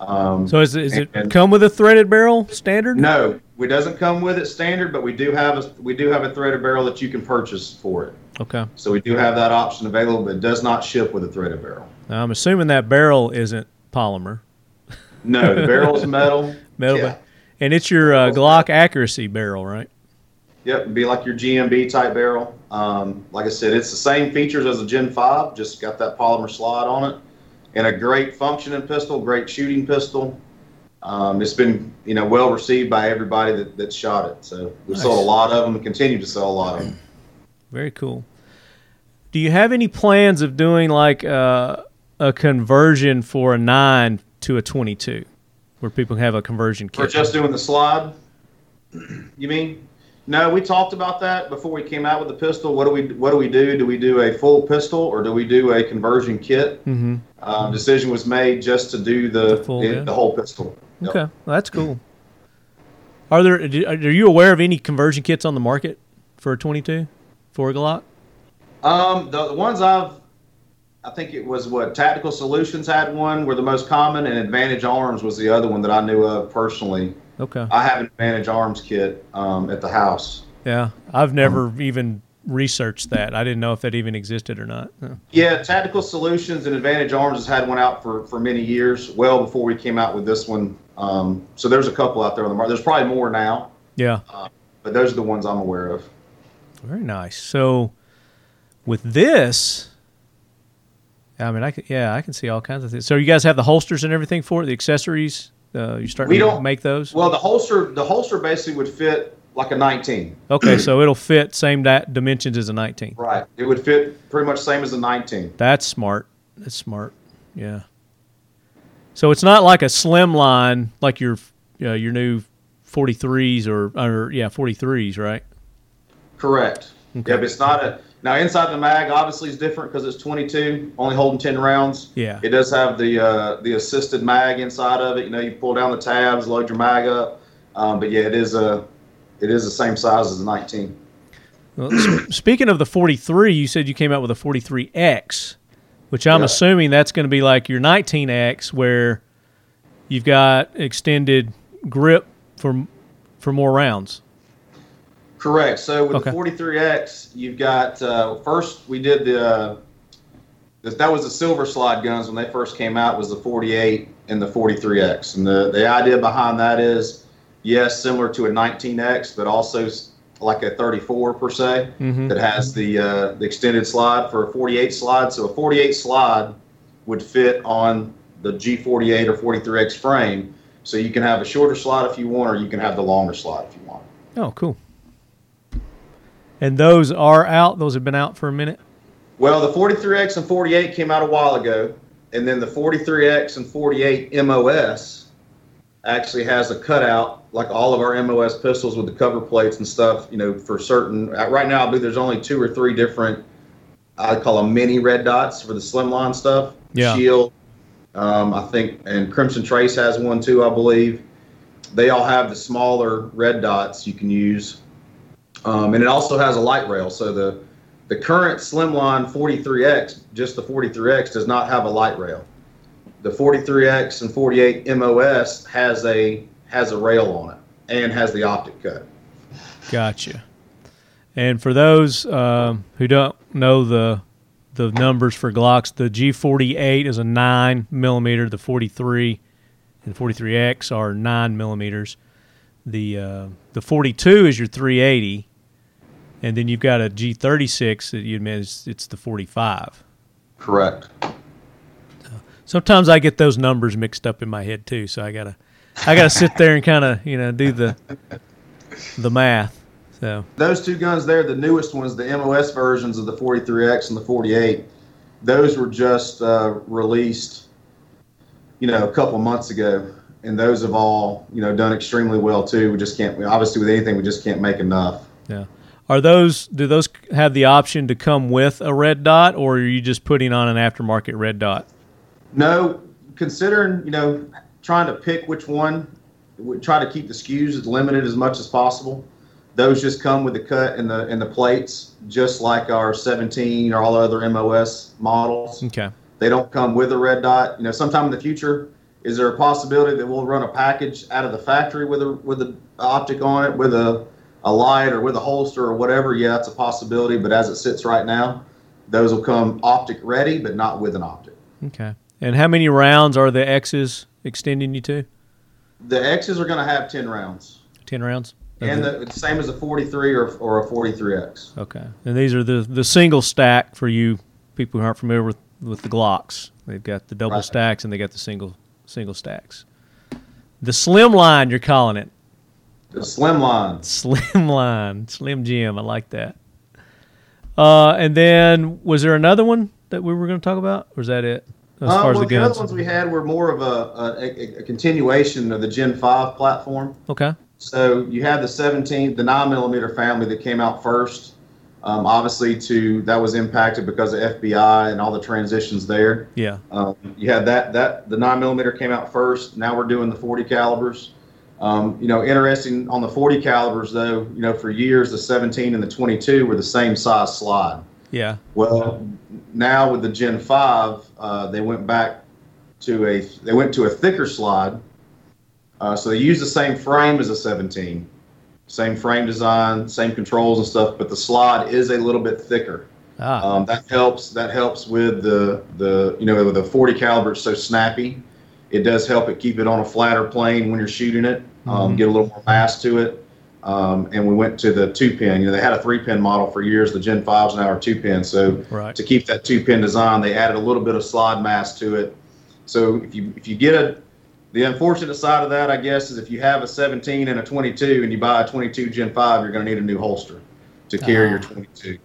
Um, So is, it- is it and- come with a threaded barrel standard? no, it doesn't come with it standard, but we do have a we do have a threaded barrel that you can purchase for it. Okay. So we do have that option available, but it does not ship with a threaded barrel. Now, I'm assuming that barrel isn't polymer. No, the barrel's metal. Metal, Yeah. and it's your uh, Glock accuracy barrel, right? Yep, it'd be like your GMB type barrel. Um, like I said, it's the same features as a Gen 5, just got that polymer slide on it. And a great functioning pistol, great shooting pistol. Um, it's been, you know, well received by everybody that, that shot it. So we've sold a lot of them and continue to sell a lot of them. Very cool. Do you have any plans of doing like uh, a conversion for a nine to a 22, where people have a conversion We're kit? just doing the slide. You mean? No, we talked about that before we came out with the pistol. What do we What do we do? Do we do a full pistol or do we do a conversion kit? mm-hmm. Um, decision was made just to do the The full, the, yeah. the whole pistol. Yep. Okay, well, that's cool. Are there? Are you aware of any conversion kits on the market for a 22 for a Glock? Um, the, the ones I've, I think it was what Tactical Solutions had one were the most common, and Advantage Arms was the other one that I knew of personally. Okay. I have an Advantage Arms kit um, at the house. Yeah, I've never even researched that. I didn't know if that even existed or not. Yeah. Yeah, Tactical Solutions and Advantage Arms has had one out for, for many years, well before we came out with this one. Um, so there's a couple out there on the market. There's probably more now, Yeah. but those are the ones I'm aware of. Very nice. So, with this, I mean, I can, yeah, I can see all kinds of things. So, you guys have the holsters and everything for it, the accessories. Uh, you starting We to don't- make those? Well, the holster the holster basically would fit like a 19. Okay, so it'll fit same that dimensions as a 19. Right. It would fit pretty much same as a 19. That's smart. That's smart. Yeah. So it's not like a slim line like your uh, your new 43s or or yeah 43s, right? Correct. Okay. Yeah, but it's not a. Now inside the mag obviously is different because it's 22, only holding 10 rounds. Yeah. It does have the uh, the assisted mag inside of it. You know, you pull down the tabs, load your mag up. Um, but yeah, it is a it is the same size as the 19. Well, speaking of the 43, you said you came out with a 43X, which I'm Yeah. assuming that's going to be like your 19X, where you've got extended grip for for more rounds. Correct. So with Okay. the 43X, you've got uh, first we did the uh, that was the silver slide guns when they first came out was the 48 and the 43X, and the the idea behind that is yes, similar to a 19X, but also like a 34 per se Mhm. that has the uh, the extended slide for a 48 slide. So a 48 slide would fit on the G48 or 43X frame. So you can have a shorter slide if you want, or you can have the longer slide if you want. Oh, cool. And those are out. Those have been out for a minute. Well, the 43X and 48 came out a while ago, and then the 43X and 48 MOS actually has a cutout, like all of our MOS pistols with the cover plates and stuff. You know, for certain. uh, Right now, I believe there's only two or three different. I call them mini red dots for the slimline stuff. Yeah. Shield, um, I think, and Crimson Trace has one too, I believe. They all have the smaller red dots you can use, um, and it also has a light rail. So the the current Slimline 43X, just the 43X, does not have a light rail. The 43X and 48 MOS has a has a rail on it and has the optic cut. Gotcha. And for those um, who don't know the the numbers for Glocks, the G48 is a nine millimeter. The 43 and 43X are nine millimeters. The uh, the 42 is your 380, and then you've got a G36 that you admit is it's the 45. Correct. Sometimes I get those numbers mixed up in my head too, so I gotta I gotta sit there and kind of you know do the the math. So Those two guns there, the newest ones, the MOS versions of the 43X and the 48, those were just uh, released, you know, a couple months ago, and those have all, you know, done extremely well too. We just can't, obviously, with anything, we just can't make enough. Yeah. Are those do those have the option to come with a red dot or are you just putting on an aftermarket red dot? No, considering, you know, trying to pick which one, we try to keep the SKUs as limited as much as possible. Those just come with the cut in the in the plates, just like our 17 or all other MOS models. Okay. They don't come with a red dot. You know, sometime in the future, is there a possibility that we'll run a package out of the factory with a with an optic on it, with a a light or with a holster or whatever? Yeah, that's a possibility. But as it sits right now, those will come optic ready, but not with an optic. Okay. And how many rounds are the X's extending you to? The X's are going to have 10 rounds. 10 rounds? And the, the same as a 43 or, or a 43X. Okay. And these are the, the single stack for you people who aren't familiar with, with the Glocks. They've got the double Right. stacks and they got the single single stacks. The slim line, you're calling it. The slim line. Slim line. Slim Jim. I like that. Uh, and then was there another one that we were going to talk about? Or is that it? As Uh, far as well, the the, other ones we had were more of a, a, a, a continuation of the Gen 5 platform. okay. So you had the 17, the 9 millimeter family that came out first. Um, obviously, to that was impacted because of FBI and all the transitions there. Yeah. Um, you had that that the 9 millimeter came out first. Now we're doing the 40 calibers. Um, you know, interesting on the 40 calibers though. You know, for years the 17 and the 22 were the same size slide. Yeah. Well, now with the Gen 5, uh, they went back to a they went to a thicker slide. Uh, so they use the same frame as a 17, same frame design, same controls and stuff, but the slide is a little bit thicker. Ah. Um, that helps. That helps with the the you know with the 40 caliber it's so snappy. It does help it keep it on a flatter plane when you're shooting it. Um, Mhm. Get a little more mass to it. Um, and we went to the two pin. You know they had a three pin model for years. The Gen 5s now are two pin. So Right. to keep that two pin design, they added a little bit of slide mass to it. So if you if you get a the unfortunate side of that, I guess, is if you have a 17 and a 22 and you buy a 22 Gen 5, you're going to need a new holster to carry your Ah. 22.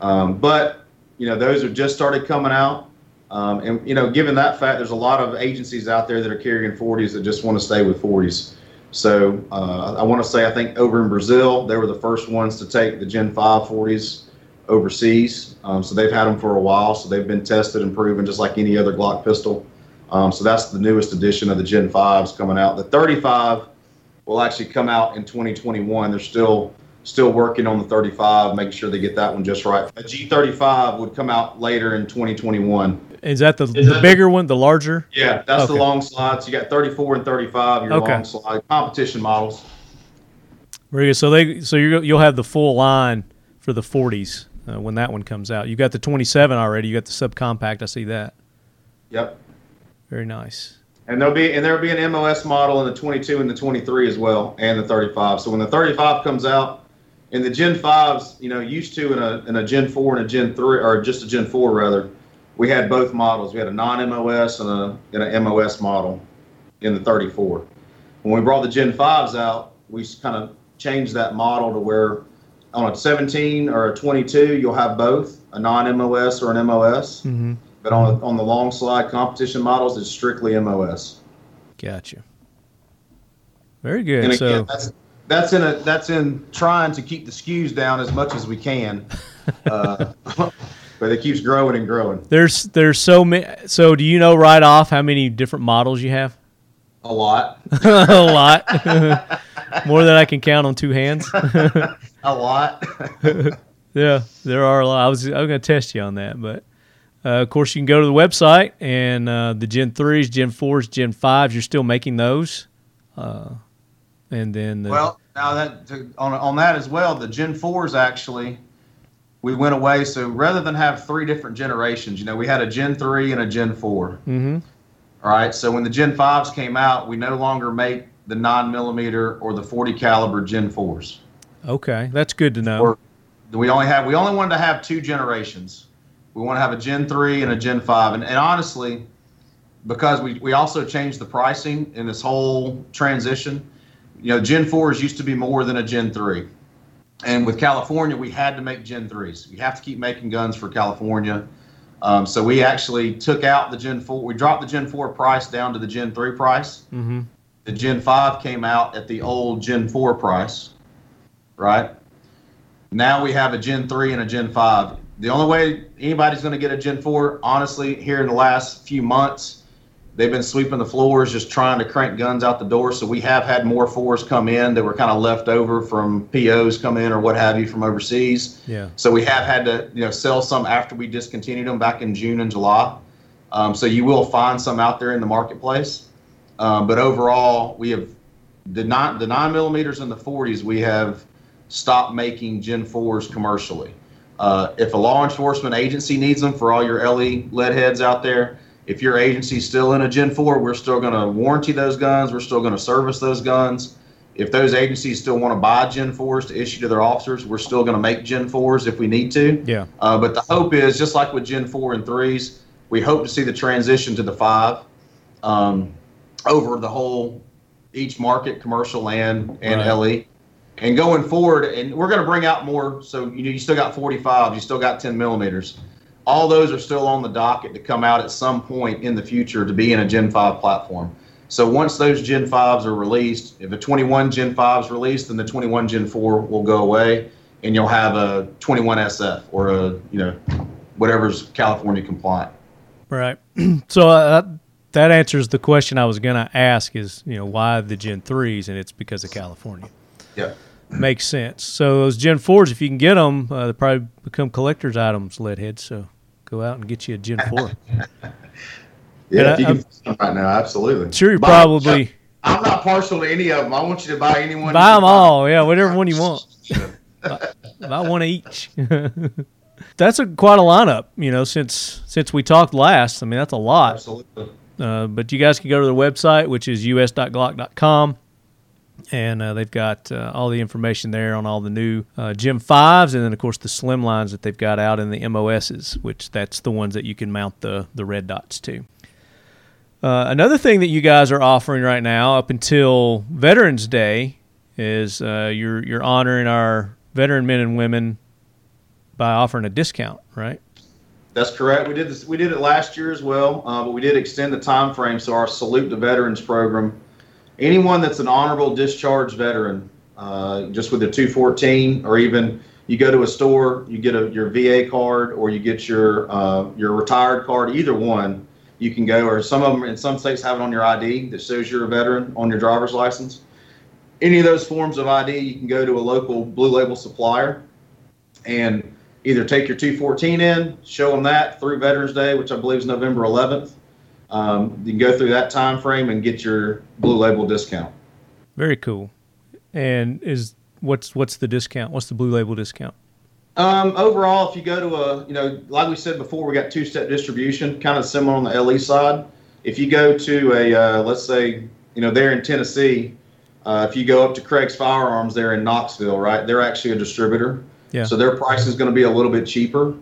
Um, but you know those have just started coming out, um, and you know given that fact, there's a lot of agencies out there that are carrying 40s that just want to stay with 40s. So uh, I want to say I think over in Brazil they were the first ones to take the Gen 5 40s overseas. Um, so they've had them for a while, so they've been tested and proven just like any other Glock pistol. Um, so that's the newest edition of the Gen 5s coming out. The 35 will actually come out in 2021. They're still still working on the 35, making sure they get that one just right. A G35 would come out later in 2021. Is that the, Is the that- bigger one, the larger? Yeah, that's Okay. the long slides. You got 34 and 35, your Okay. long slide competition models. Very good. So they so you you'll have the full line for the 40s uh, when that one comes out. You got the 27 already. You got the subcompact. I see that. Yep. Very nice. And there'll be and there'll be an MOS model in the 22 and the 23 as well, and the 35. So when the 35 comes out, and the Gen 5s, you know, used to in a in a Gen 4 and a Gen 3 or just a Gen 4 rather, we had both models. We had a non-MOS and a and a MOS model in the 34. When we brought the Gen 5s out, we kind of changed that model to where on a 17 or a 22, you'll have both a non-MOS or an MOS. Mm-hmm. But on on the long slide competition models, it's strictly MOS. Gotcha. Very good. And so that's that's in a that's in trying to keep the SKUs down as much as we can. Uh, but it keeps growing and growing. there's there's so many. So do you know right off how many different models you have? A lot, a lot. More than I can count on two hands. a lot. Yeah, there are a lot. I was I was going to test you on that, but uh, of course you can go to the website and uh, the Gen threes, Gen fours, Gen fives. You're still making those, uh, and then the, well, now that to, on on that as well, the Gen fours actually we went away. So rather than have three different generations, you know, we had a Gen three and a Gen four. hmm All right. So when the Gen fives came out, we no longer make the nine millimeter or the 40 caliber Gen fours. okay, that's good to know. Or we only have we only wanted to have two generations. We want to have a Gen three and a Gen five, and, and honestly, because we we also changed the pricing in this whole transition. You know, Gen fours used to be more than a Gen three, and with California, we had to make Gen threes. We have to keep making guns for California. Um, so we actually took out the Gen four. We dropped the Gen four price down to the Gen three price hmm the Gen 5 came out at the old Gen 4 price, right? Now we have a Gen 3 and a Gen 5. The only way anybody's going to get a Gen 4, honestly, here in the last few months, They've been sweeping the floors, just trying to crank guns out the door. So we have had more fours come in that were kind of left over from POs come in or what have you from overseas. Yeah. So we have had to you know sell some after we discontinued them back in June and July. Um, so you will find some out there in the marketplace. Um, but overall, we have the nine the nine millimeters and the 40s. We have stopped making Gen 4s commercially. Uh, if a law enforcement agency needs them for all your LE lead heads out there, if your agency's still in a Gen 4, we're still going to warranty those guns. We're still going to service those guns. If those agencies still want to buy Gen 4s to issue to their officers, we're still going to make Gen 4s if we need to. Yeah. Uh, but the hope is, just like with Gen 4 and 3s, we hope to see the transition to the 5 um, over the whole, each market, commercial and, and Right. LE. And going forward, and we're going to bring out more. So you know, you still got 45, you still got 10 millimeters. All those are still on the docket to come out at some point in the future to be in a Gen 5 platform. So once those Gen 5s are released, if a 21 Gen 5 is released, then the 21 Gen 4 will go away, and you'll have a 21 SF or a you know whatever's California compliant. Right. so uh, that answers the question I was going to ask is, you know, why the Gen 3s? And it's because of California. Yeah. Makes sense. So those Gen 4s, if you can get them, uh, they probably become collector's items, leadhead. So go out and get you a Gen 4. Yeah, Yeah, if you I'm- can find them right now, absolutely. Sure, you probably I'm not partial to any of them. I want you to buy anyone. buy them all. Yeah, whatever one you want. Buy one each. that's a quite a lineup, you know, since since we talked last. I mean, that's a lot. Absolutely. Uh, but you guys can go to their website, which is us.glock.com, and uh, they've got uh, all the information there on all the new uh, Gen 5s, and then, of course, the slim lines that they've got out in the MOSs, which that's the ones that you can mount the, the red dots to. Uh, another thing that you guys are offering right now, up until Veterans Day, is uh, you're you're honoring our veteran men and women by offering a discount, right? That's correct. We did this. We did it last year as well, uh, but we did extend the time frame. So our salute to veterans program, anyone that's an honorable discharge veteran, uh, just with a 214, or even you go to a store, you get a, your VA card, or you get your uh, your retired card. Either one, you can go. Or some of them in some states have it on your ID that shows you're a veteran on your driver's license. Any of those forms of ID, you can go to a local blue label supplier and either take your 214 in, show them that through Veterans Day, which I believe is November 11th. Um, you can go through that time frame and get your blue label discount. Very cool. And is what's what's the discount? What's the blue label discount? Um, overall, if you go to a, you know, like we said before, we got two-step distribution, kind of similar on the LE side. If you go to a, uh, let's say, you know, they're in Tennessee, uh, if you go up to Craig's Firearms, they're in Knoxville, right? They're actually a distributor. Yeah. So their price is going to be a little bit cheaper,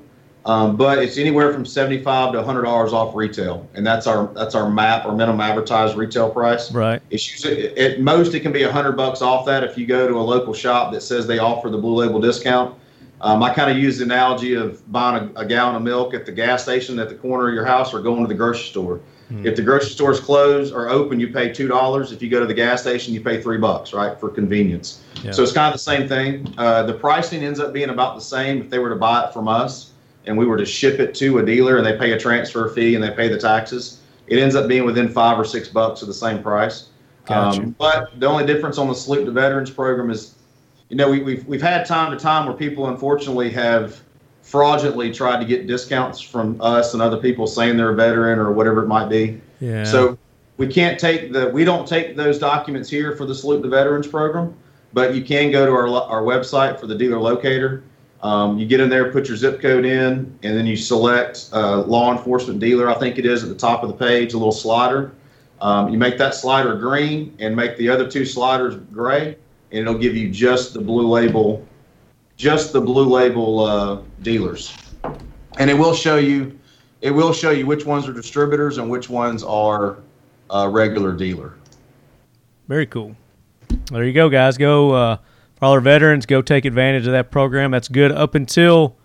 um, but it's anywhere from seventy-five to hundred dollars off retail, and that's our that's our map, our minimum advertised retail price. Right. It's usually, at most it can be a hundred bucks off that if you go to a local shop that says they offer the blue label discount. Um, I kind of use the analogy of buying a, a gallon of milk at the gas station at the corner of your house or going to the grocery store. If the grocery store is closed or open, you pay two dollars. If you go to the gas station, you pay three bucks, right, for convenience. Yeah. So it's kind of the same thing. Uh, the pricing ends up being about the same if they were to buy it from us and we were to ship it to a dealer and they pay a transfer fee and they pay the taxes. It ends up being within five or six bucks of the same price. Gotcha. Um, but the only difference on the Salute to Veterans program is, you know, we, we've we've had time to time where people unfortunately have fraudulently tried to get discounts from us and other people saying they're a veteran or whatever it might be. Yeah. So we can't take the we don't take those documents here for the Salute to Veterans program, but you can go to our our website for the dealer locator. Um, you get in there, put your zip code in, and then you select uh, law enforcement dealer. I think it is at the top of the page, a little slider. Um, you make that slider green and make the other two sliders gray, and it'll give you just the blue label, just the blue label uh, dealers, and it will show you, it will show you which ones are distributors and which ones are uh, regular dealer. Very cool. There you go, guys. Go uh, for all our veterans. Go take advantage of that program. That's good up until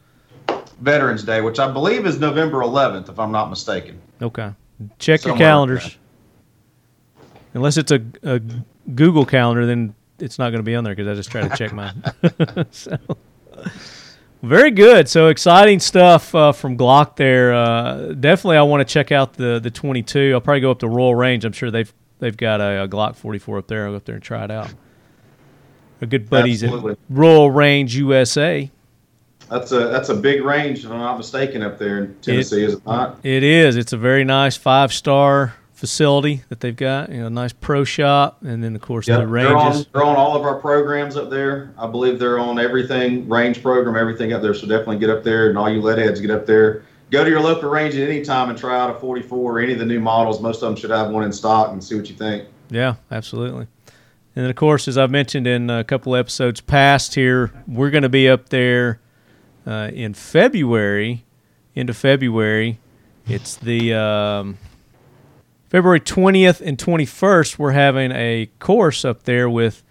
Veterans Day, which I believe is November 11th, if I'm not mistaken. okay. Check your calendars. around Unless it's a, a Google calendar, then it's not going to be on there because I just tried to check mine. so, Very good. So exciting stuff uh, from Glock there. Uh, definitely, I want to check out the the 22. I'll probably go up to Royal Range. I'm sure they've they've got a, a Glock 44 up there. I'll go up there and try it out. Our good buddies Absolutely. at Royal Range USA. That's a that's a big range, if I'm not mistaken, up there in Tennessee, is it not? It is. It's a very nice five star facility that they've got. You know, nice pro shop, and then of course Yeah, the they're on, ranges. they're on all of our programs up there. I believe they're on everything, range program, everything up there. So definitely get up there, and all you lead heads get up there. Go to your local range at any time and try out a 44 or any of the new models. Most of them should have one in stock and see what you think. Yeah, absolutely. And of course, as I've mentioned in a couple episodes past here, we're going to be up there uh, in February, into February. It's the um, February 20th and 21st. We're having a course up there with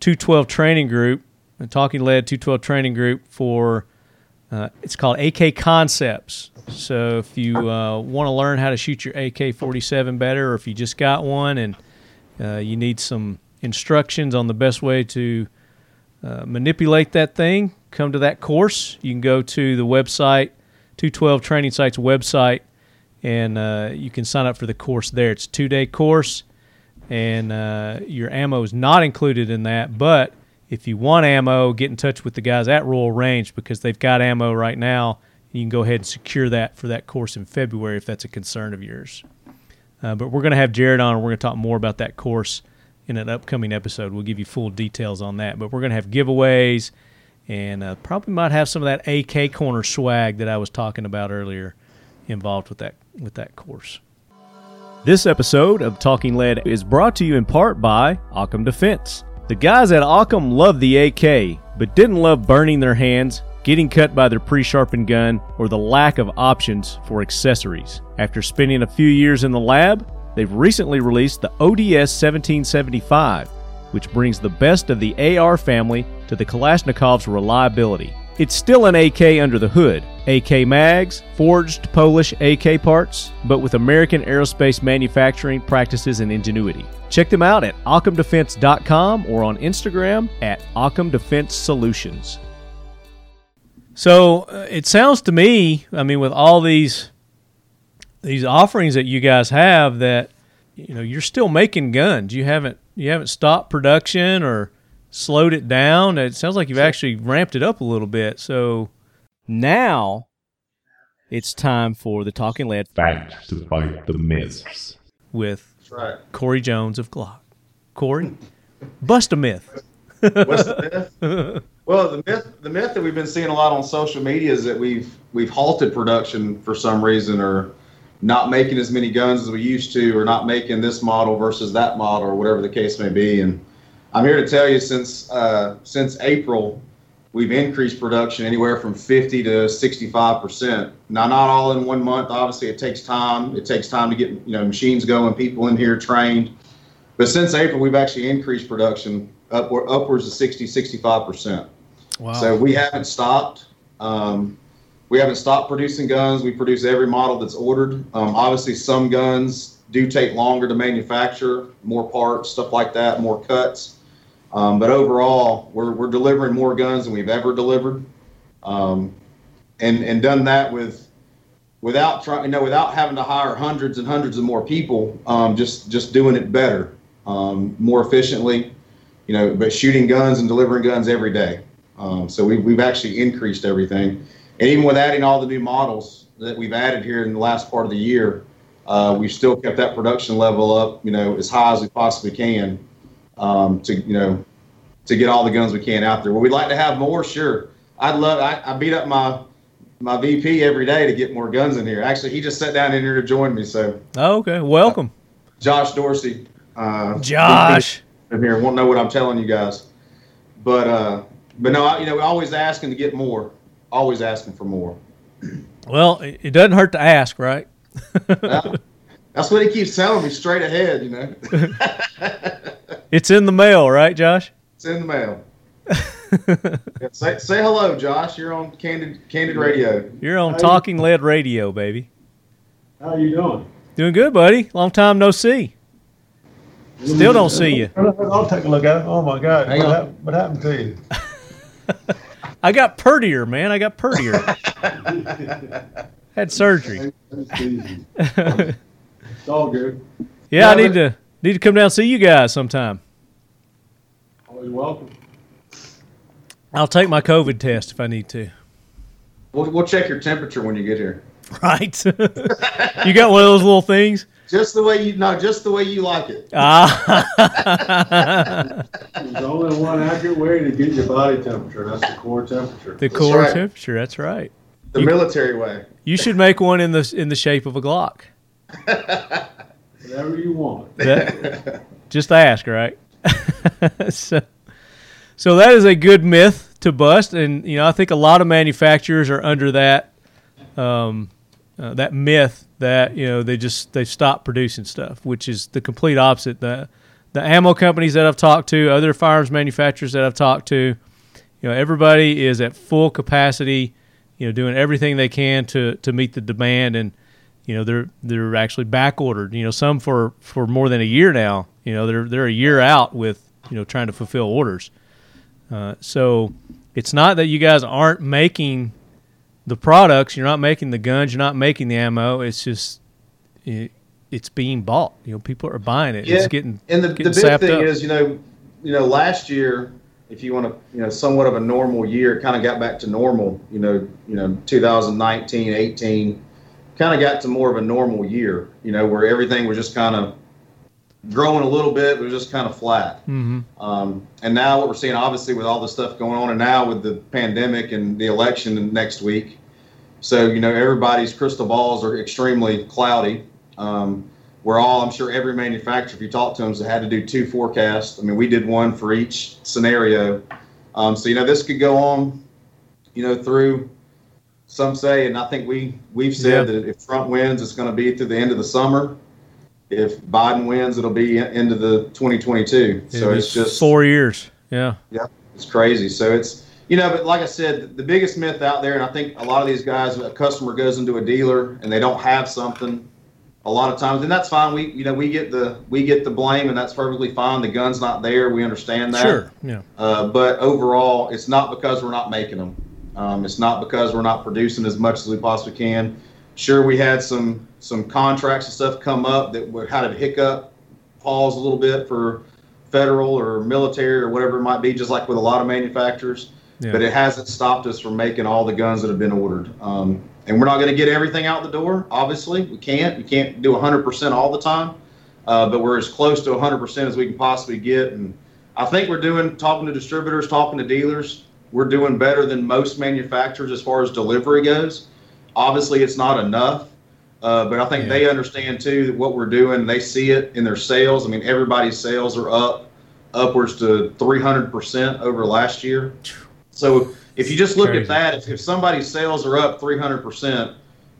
212 Training Group, a talking Lead 212 Training Group for uh, it's called AK Concepts. So if you uh, want to learn how to shoot your AK 47 better, or if you just got one and uh, you need some instructions on the best way to uh, manipulate that thing, come to that course. You can go to the website, 212 Training Site's website, and uh, you can sign up for the course there. It's a two day course, and uh, your ammo is not included in that. But if you want ammo, get in touch with the guys at Royal Range because they've got ammo right now. You can go ahead and secure that for that course in February if that's a concern of yours. Uh, but we're going to have Jared on, and we're going to talk more about that course in an upcoming episode. We'll give you full details on that. But we're going to have giveaways, and uh, probably might have some of that AK corner swag that I was talking about earlier involved with that with that course. This episode of Talking Lead is brought to you in part by Occam Defense. The guys at Occam love the AK, but didn't love burning their hands, getting cut by their pre sharpened gun, or the lack of options for accessories. After spending a few years in the lab, they've recently released the ODS 1775, which brings the best of the AR family to the Kalashnikov's reliability. It's still an AK under the hood, AK mags, forged Polish AK parts, but with American aerospace manufacturing practices and ingenuity. Check them out at OccamDefense.com or on Instagram at Occam Defense Solutions. So uh, it sounds to me, I mean, with all these these offerings that you guys have, that you know you're still making guns. You haven't you haven't stopped production or slowed it down. It sounds like you've actually ramped it up a little bit. So now it's time for the Talking Lead Facts to fight the myths. with That's right. Corey Jones of Glock. Corey, bust a myth. What's the myth? Well, the myth the myth that we've been seeing a lot on social media is that we've we've halted production for some reason, or not making as many guns as we used to, or not making this model versus that model, or whatever the case may be. And I'm here to tell you, since uh, since April, we've increased production anywhere from 50 to 65 percent. Now, not all in one month. Obviously, it takes time. It takes time to get you know machines going, people in here trained. But since April, we've actually increased production upward, upwards of 60, 65 percent. Wow. So we haven't stopped. Um, we haven't stopped producing guns. We produce every model that's ordered. Um, obviously, some guns do take longer to manufacture, more parts, stuff like that, more cuts. Um, but overall, we're, we're delivering more guns than we've ever delivered, um, and and done that with without trying, you know, without having to hire hundreds and hundreds of more people. Um, just just doing it better, um, more efficiently, you know, but shooting guns and delivering guns every day. Um, so we've, we've actually increased everything. And even with adding all the new models that we've added here in the last part of the year, uh, we've still kept that production level up, you know, as high as we possibly can um, to, you know, to get all the guns we can out there. Would we like to have more? Sure. I'd love, I, I beat up my, my VP every day to get more guns in here. Actually, he just sat down in here to join me. So Oh, okay. Welcome, Josh Dorsey, uh, Josh. in here won't know what I'm telling you guys. But uh, but no, I, you know, always asking to get more, always asking for more. Well, it it doesn't hurt to ask, right? Now, that's what he keeps telling me straight ahead. You know, It's in the mail, right, Josh? it's in the mail. Yeah, say say hello, Josh. You're on Candid Candid Radio. You're on Talking Lead Radio, baby. How you doing? Doing good, buddy. Long time no see. Still don't see you. I'll take a look at it. Oh my God! What, on. what happened to you? I got purtier, man. I got purtier. Had surgery. It's all good. Yeah, I need to need to come down and see you guys sometime. Always welcome. I'll take my COVID test if I need to. We'll, we'll check your temperature when you get here. Right. you got one of those little things? Just the way you no, just the way you like it. Ah. There's only one accurate way to get your body temperature. and That's the core temperature. the core right. temperature. That's right. The You- military way. You should make one in the in the shape of a Glock. Whatever you want. That, just ask, right? so, so that is a good myth to bust, and you know I think a lot of manufacturers are under that um, uh, that myth that you know they just they stop producing stuff, which is the complete opposite. The the ammo companies that I've talked to, other firearms manufacturers that I've talked to, you know, everybody is at full capacity, you know, doing everything they can to to meet the demand, and you know they're they're actually back ordered. You know, some for for more than a year now. You know, they're they're a year out with you know trying to fulfill orders. Uh, so it's not that you guys aren't making the products, you're not making the guns, you're not making the ammo. It's just it, it's being bought. You know, people are buying it. It's getting and the, the getting big thing up. is, you know, you know, last year, if you want to, you know, somewhat of a normal year, kind of got back to normal. You know, you know, 2019, 18, kind of got to more of a normal year. You know, where everything was just kind of growing a little bit, but it was just kind of flat. hmm Um, and now what we're seeing, obviously, with all the stuff going on, and now with the pandemic and the election next week, so you know everybody's crystal balls are extremely cloudy. Um, we're all, I'm sure, every manufacturer, if you talk to them, has had to do two forecasts. I mean, we did one for each scenario. Um, so you know this could go on, you know, through. Some say, and I think we we've said Yeah. that if Trump wins, it's going to be through the end of the summer. If Biden wins, it'll be into the 2022. So It'll be it's just four years. Yeah. yeah, it's crazy. So it's you know, but like I said, the biggest myth out there, and I think a lot of these guys, a customer goes into a dealer and they don't have something. A lot of times, and that's fine. We you know we get the we get the blame, and that's perfectly fine. The gun's not there. We understand that. Sure. Yeah. Uh, but overall, it's not because we're not making them. Um, it's not because we're not producing as much as we possibly can. Sure, we had some some contracts and stuff come up that were had a hiccup, pause a little bit for federal or military or whatever it might be, just like with a lot of manufacturers. Yeah. But it hasn't stopped us from making all the guns that have been ordered. Um, and we're not going to get everything out the door. Obviously, we can't. We can't do 100% all the time. Uh, but we're as close to 100% as we can possibly get. And I think we're doing talking to distributors, talking to dealers. We're doing better than most manufacturers as far as delivery goes. Obviously, it's not enough, uh, but I think Yeah. they understand too that what we're doing. They see it in their sales. I mean, everybody's sales are up upwards to 300% over last year. So if you just look Crazy. at that, if, if somebody's sales are up 300%,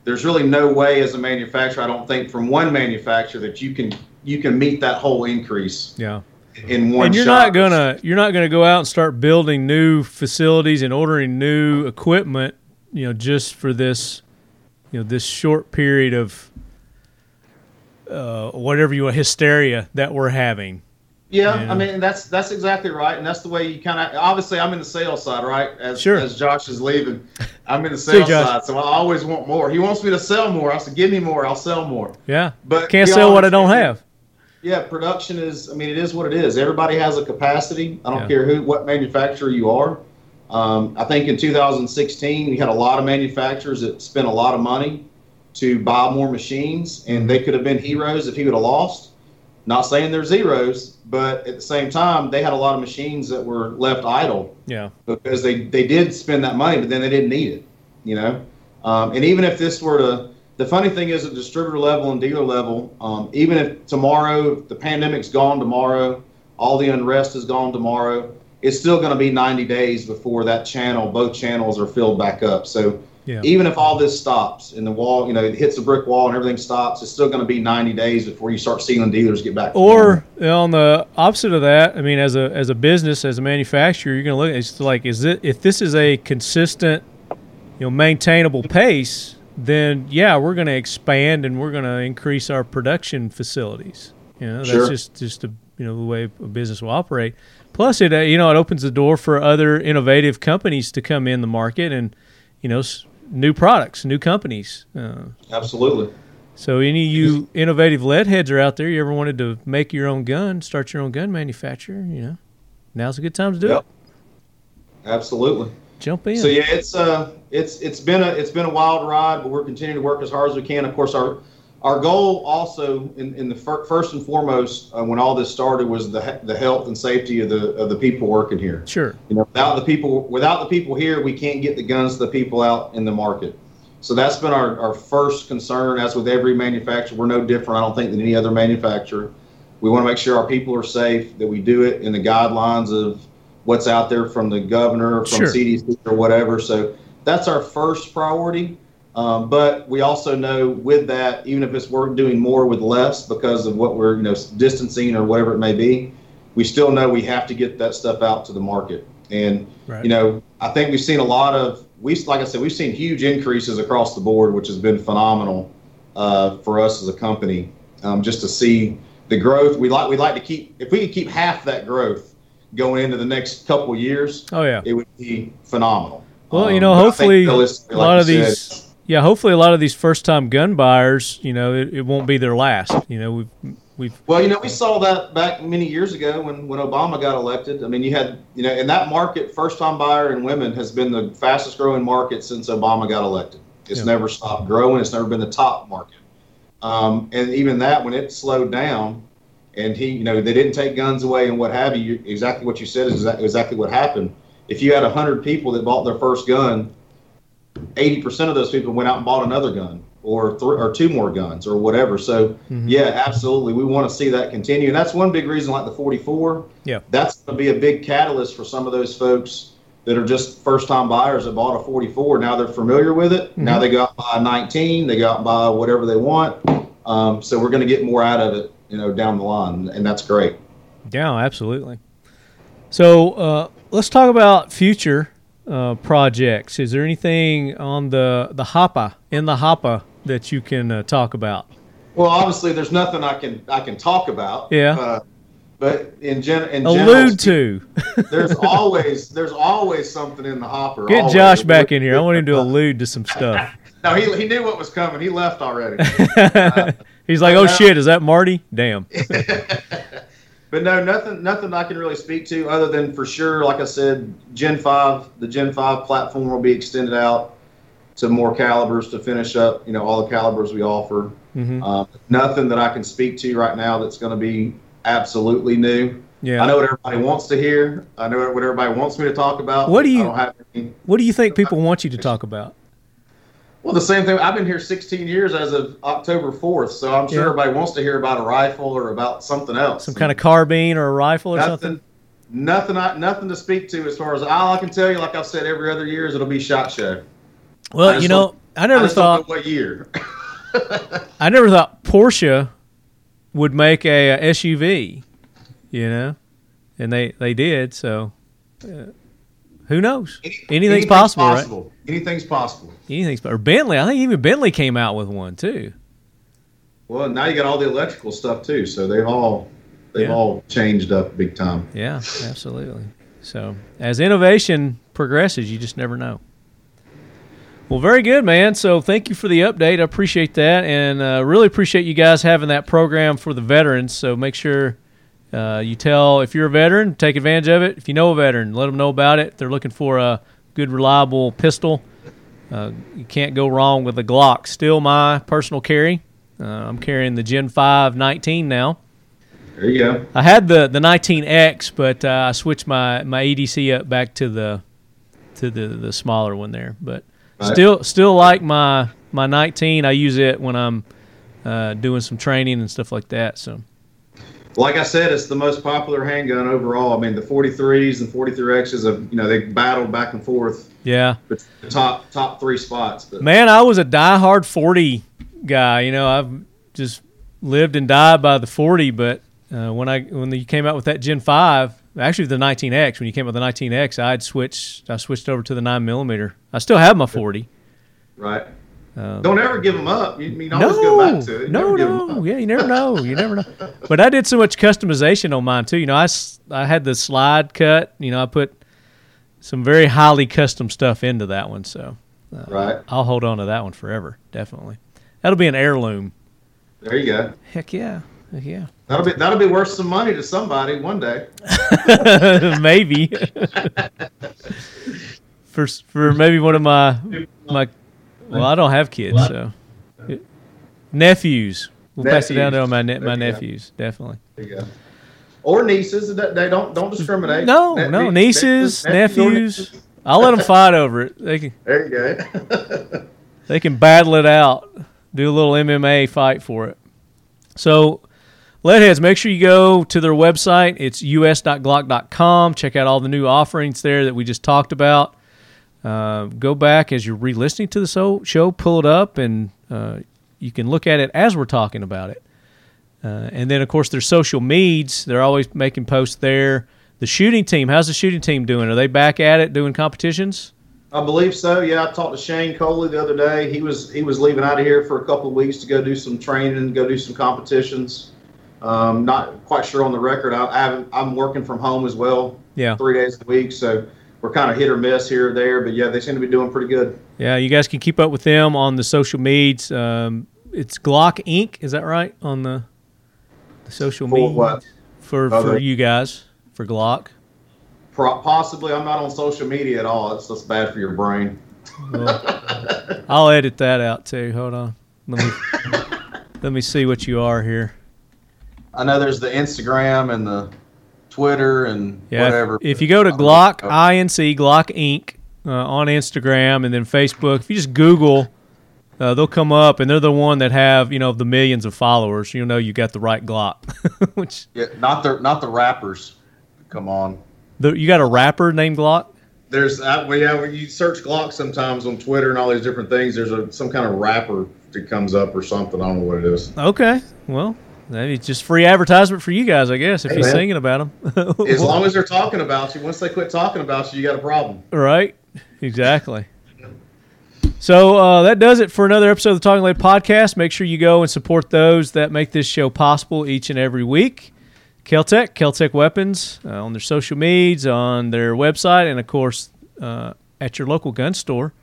there's really no way as a manufacturer, I don't think, from one manufacturer that you can you can meet that whole increase Yeah. in one and you're not gonna you're not gonna go out and start building new facilities and ordering new equipment, you know, just for this, you know, this short period of uh, whatever you want hysteria that we're having. Yeah, Yeah. I mean that's that's exactly right, and that's the way you kind of. Obviously, I'm in the sales side, right? As Sure. as Josh is leaving, I'm in the sales side, so I always want more. He wants me to sell more. I said, "Give me more. I'll sell more." Yeah, But can't sell what I don't have. Yeah, production is. I mean, it is what it is. Everybody has a capacity. I don't Yeah. care who, what manufacturer you are. Um, I think in 2016 we had a lot of manufacturers that spent a lot of money to buy more machines, and they could have been heroes if he would have lost. Not saying they're zeros, but at the same time, they had a lot of machines that were left idle Yeah, because they, they did spend that money, but then they didn't need it, you know. Um, and even if this were to, the funny thing is at distributor level and dealer level, um, even if tomorrow the pandemic's gone tomorrow, all the unrest is gone tomorrow, it's still going to be 90 days before that channel, both channels are filled back up. So yeah. even if all this stops and the wall, you know, it hits a brick wall and everything stops, it's still going to be 90 days before you start seeing dealers get back. Or on the opposite of that, I mean, as a as a business, as a manufacturer, you're going to look. It's like, is it if this is a consistent, you know, maintainable pace, then yeah, we're going to expand and we're going to increase our production facilities. You know, that's Sure. just just a, you know the way a business will operate. Plus, it uh, you know it opens the door for other innovative companies to come in the market and you know s- new products, new companies. Uh, Absolutely. so any of you innovative lead heads are out there, you ever wanted to make your own gun, start your own gun manufacturer, you know, now's a good time to do Yep. it. Absolutely. Jump in. So yeah, it's uh, it's it's been a it's been a wild ride, but we're continuing to work as hard as we can. Of course, our our goal also in, in the fir- first and foremost uh, when all this started was the the health and safety of the of the people working here. Sure. You know, without the people without the people here, we can't get the guns to the people out in the market. So that's been our, our first concern. As with every manufacturer, we're no different. I don't think than any other manufacturer. We want to make sure our people are safe. That we do it in the guidelines of what's out there from the governor, from Sure. CDC or whatever. So that's our first priority. Um, but we also know with that, even if it's we're doing more with less because of what we're you know distancing or whatever it may be, we still know we have to get that stuff out to the market. And Right. you know, I think we've seen a lot of we like I said, we've seen huge increases across the board, which has been phenomenal uh, for us as a company. Um, just to see the growth, we like we like to keep if we could keep half that growth going into the next couple of years, Oh yeah. it would be phenomenal. Well, you Um, know, but hopefully a like lot you of said, these, yeah, hopefully a lot of these first-time gun buyers, you know, it, it won't be their last. You know, we've we've Well, you know, we saw that back many years ago when, when Obama got elected. I mean, you had, you know, in that market, first time buyer and women has been the fastest growing market since Obama got elected. It's Yeah. never stopped growing. It's never been the top market. Um, and even that, when it slowed down and he, you know, they didn't take guns away and what have you, exactly what you said is exactly, exactly what happened. If you had 100 people that bought their first gun, 80% of those people went out and bought another gun or three or two more guns or whatever. So yeah, absolutely. We want to see that continue. And that's one big reason like the 44. Yeah. That's going to be a big catalyst for some of those folks that are just first time buyers that bought a 44. Now they're familiar with it. Now they got out and buy a 19, they got buy whatever they want. Um, so we're going to get more out of it, you know, down the line. And that's great. Yeah, absolutely. So uh, let's talk about future uh, projects. Is there anything on the the hopper in the hopper that you can uh, talk about? Well, obviously there's nothing I can, I can talk about. Yeah. Uh, but in, gen- in general, Allude to. there's always there's always something in the hopper. Get always. Josh back in here. I want him to allude to some stuff. No, he, he knew what was coming. He left already. He's like, "Oh shit, is that Marty?" Damn. but no, nothing nothing I can really speak to other than for sure, like I said, Gen Five, the Gen Five platform will be extended out to more calibers to finish up, you know, all the calibers we offer. Mhm. Um, nothing that I can speak to right now that's going to be absolutely new. Yeah. I know what everybody wants to hear. I know what everybody wants me to talk about. What do you- don't have any, What do you think people want you to talk about? Well, the same thing. I've been here 16 years as of October 4th, so I'm sure Yeah. everybody wants to hear about a rifle or about something else. Some kind of carbine or a rifle or something? nothing, nothing, I, nothing to speak to as far as all I can tell you. Like I've said every other year, is it'll be shot show. Well, you know, I never just don't know thought what year. I never thought Porsche would make a, a SUV, you know, and they they did. So, uh, who knows? Anything's, possible, possible. Anything's possible. right? Anything's or Bentley. I think even Bentley came out with one too. Well, now you got all the electrical stuff too, so they've all they've Yeah. all changed up big time. Yeah, absolutely. So as innovation progresses, you just never know. Well, very good, man. So thank you for the update. I appreciate that, and uh, really appreciate you guys having that program for the veterans. So make sure uh, you tell if you're a veteran, take advantage of it. If you know a veteran, let them know about it. If they're looking for a good, reliable pistol. Uh, you can't go wrong with a Glock. Still my personal carry. Uh, I'm carrying the Gen 5 19 now. There you go. I had the the 19X, but uh, I switched my my EDC up back to the to the the smaller one there. But Right. still still like my my 19. I use it when I'm uh, doing some training and stuff like that. So Like I said, it's the most popular handgun overall. I mean, the 43s and 43Xs have you know they battled back and forth yeah, but the top top three spots. But man, I was a diehard 40 guy. You know, I've just lived and died by the 40. But uh, when I when you came out with that Gen 5, actually the 19X, when you came out with the 19X, I'd switched I switched over to the nine millimeter. I still have my 40. right, Um, Don't ever give them up. You mean always go back to it. no, 'em no, up. yeah, you never know, you never know. But I did so much customization on mine too. You know, I, I had the slide cut. You know, I put some very highly custom stuff into that one, so uh, Right. I'll hold on to that one forever. Definitely, that'll be an heirloom. There you go. Heck yeah, heck yeah. That'll be that'll be worth some money to somebody one day. maybe for s- for maybe one of my my well I don't have kids so nephews we'll pass it down to my ne- my you go. nephews definitely There you go. Or nieces. They don't don't discriminate. no Ne- no nieces or nephews nieces. I'll let them fight over it they can There you go. they can battle it out do a little MMA fight for it so Leadheads, make sure you go to their website. It's us.glock.com. Check out all the new offerings there that we just talked about. Uh, go back as you're re-listening to the so- show, pull it up, and uh, you can look at it as we're talking about it. Uh, and then, of course, their social medias. They're always making posts there. The shooting team, how's the shooting team doing? Are they back at it doing competitions? I believe so. Yeah, I talked to Shane Coley the other day. He was he was leaving out of here for a couple of weeks to go do some training, go do some competitions. Um, not quite sure on the record. I, I I'm working from home as well, Yeah. three days a week, so we're kind of hit or miss here or there. But yeah, they seem to be doing pretty good. Yeah, you guys can keep up with them on the social medias. Um, it's Glock Inc. Is that right on the the social For media what? for Oh, for the- you guys for Glock? Pro- possibly, I'm not on social media at all. It's just bad for your brain. I'll edit that out too. Hold on. Let me let me see what you are here. I know there's the Instagram and the Twitter and Yeah. whatever. If, you go to Glock INC Glock Inc. Uh, on Instagram and then Facebook, if you just Google, uh, they'll come up, and they're the one that have you know the millions of followers. You'll know you got the right Glock. Which yeah, not the not the rappers. Come on. the, you got a rapper named Glock? There's uh, well, yeah, when you search Glock sometimes on Twitter and all these different things, there's a some kind of rapper that comes up or something. I don't know what it is. Okay, well. Maybe just free advertisement for you guys, I guess, if Hey, you're man. singing about them. As long as they're talking about you, once they quit talking about you, you got a problem. Right. Exactly. So uh, that does it for another episode of the Talking Lead podcast. Make sure you go and support those that make this show possible each and every week. Keltec, Keltec Weapons, uh, on their social medias, on their website, and of course uh, at your local gun store.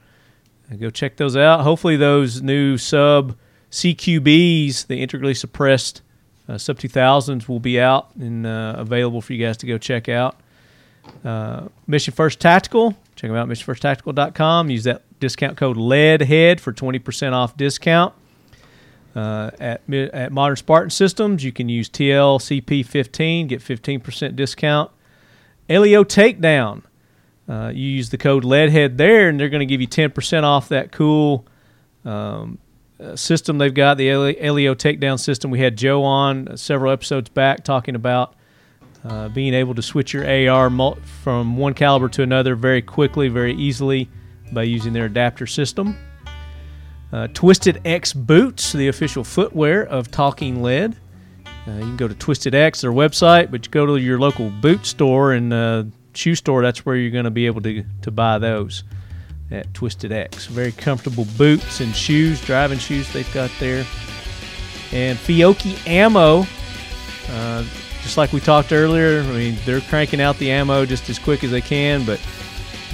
Uh, go check those out. Hopefully, those new sub CQBs, the integrally suppressed uh, sub 2000s, will be out and uh, available for you guys to go check out. Uh, Mission First Tactical. Check them out, missionfirsttactical.com. Use that discount code LEADHEAD for 20% off discount. Uh, at, at Modern Spartan Systems, you can use TLCP15, get 15% discount. Elio Takedown. Uh, you use the code LEADHEAD there, and they're going to give you 10% off that cool um, system they've got, the Eli- Elio Takedown system. We had Joe on uh, several episodes back talking about uh, being able to switch your AR from one caliber to another very quickly, very easily by using their adapter system. Uh, Twisted X Boots, the official footwear of Talking Lead. Uh, you can go to Twisted X, their website, but you go to your local boot store and uh, shoe store. That's where you're going to be able to, to buy those at Twisted X. Very comfortable boots and shoes, driving shoes they've got there. And Fiocchi Ammo, uh, just like we talked earlier, I mean, they're cranking out the ammo just as quick as they can, but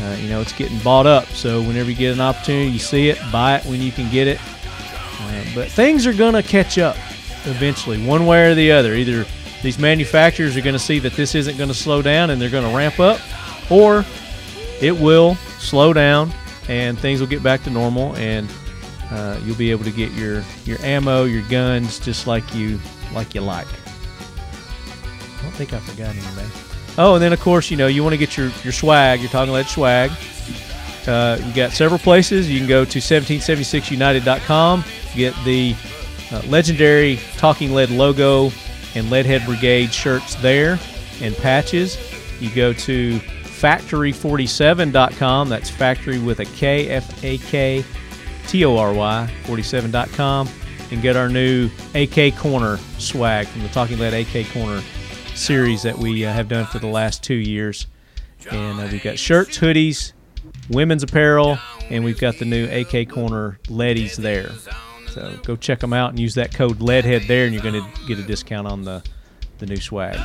uh, you know, it's getting bought up. So whenever you get an opportunity, you see it, buy it when you can get it. Uh, but things are going to catch up eventually, one way or the other. Either these manufacturers are going to see that this isn't going to slow down and they're going to ramp up, or it will slow down and things will get back to normal and uh, you'll be able to get your, your ammo, your guns, just like you like you like. I don't think I forgot anything. Oh, and then of course, you know, you want to get your, your swag, your Talking Lead swag. Uh, you got several places. You can go to 1776united.com, get the uh, legendary Talking Lead logo and Leadhead Brigade shirts there and patches. You go to faktory47.com. That's factory with a K, F A K T O R Y, 47.com, and get our new AK Corner swag from the Talking Lead AK Corner series that we uh, have done for the last two years. And uh, we've got shirts, hoodies, women's apparel, and we've got the new AK Corner leadies there. So go check them out and use that code LEADHEAD there, and you're going to get a discount on the the new swag.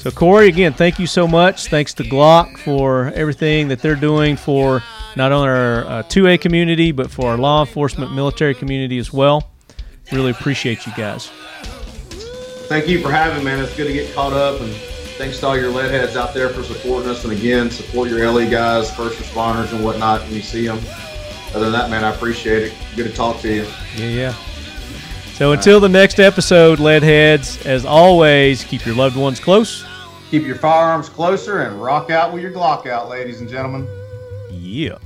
So Corey, again, thank you so much. Thanks to Glock for everything that they're doing for not only our uh, 2A community, but for our law enforcement, military community as well. Really appreciate you guys. Thank you for having me, man. It's good to get caught up, and thanks to all your lead heads out there for supporting us. And again, support your LE guys, first responders, and whatnot when you see them. Other than that, man, I appreciate it. Good to talk to you. Yeah, yeah. So until the next episode, Leadheads, as always, keep your loved ones close. Keep your firearms closer and rock out with your Glock out, ladies and gentlemen. Yeah.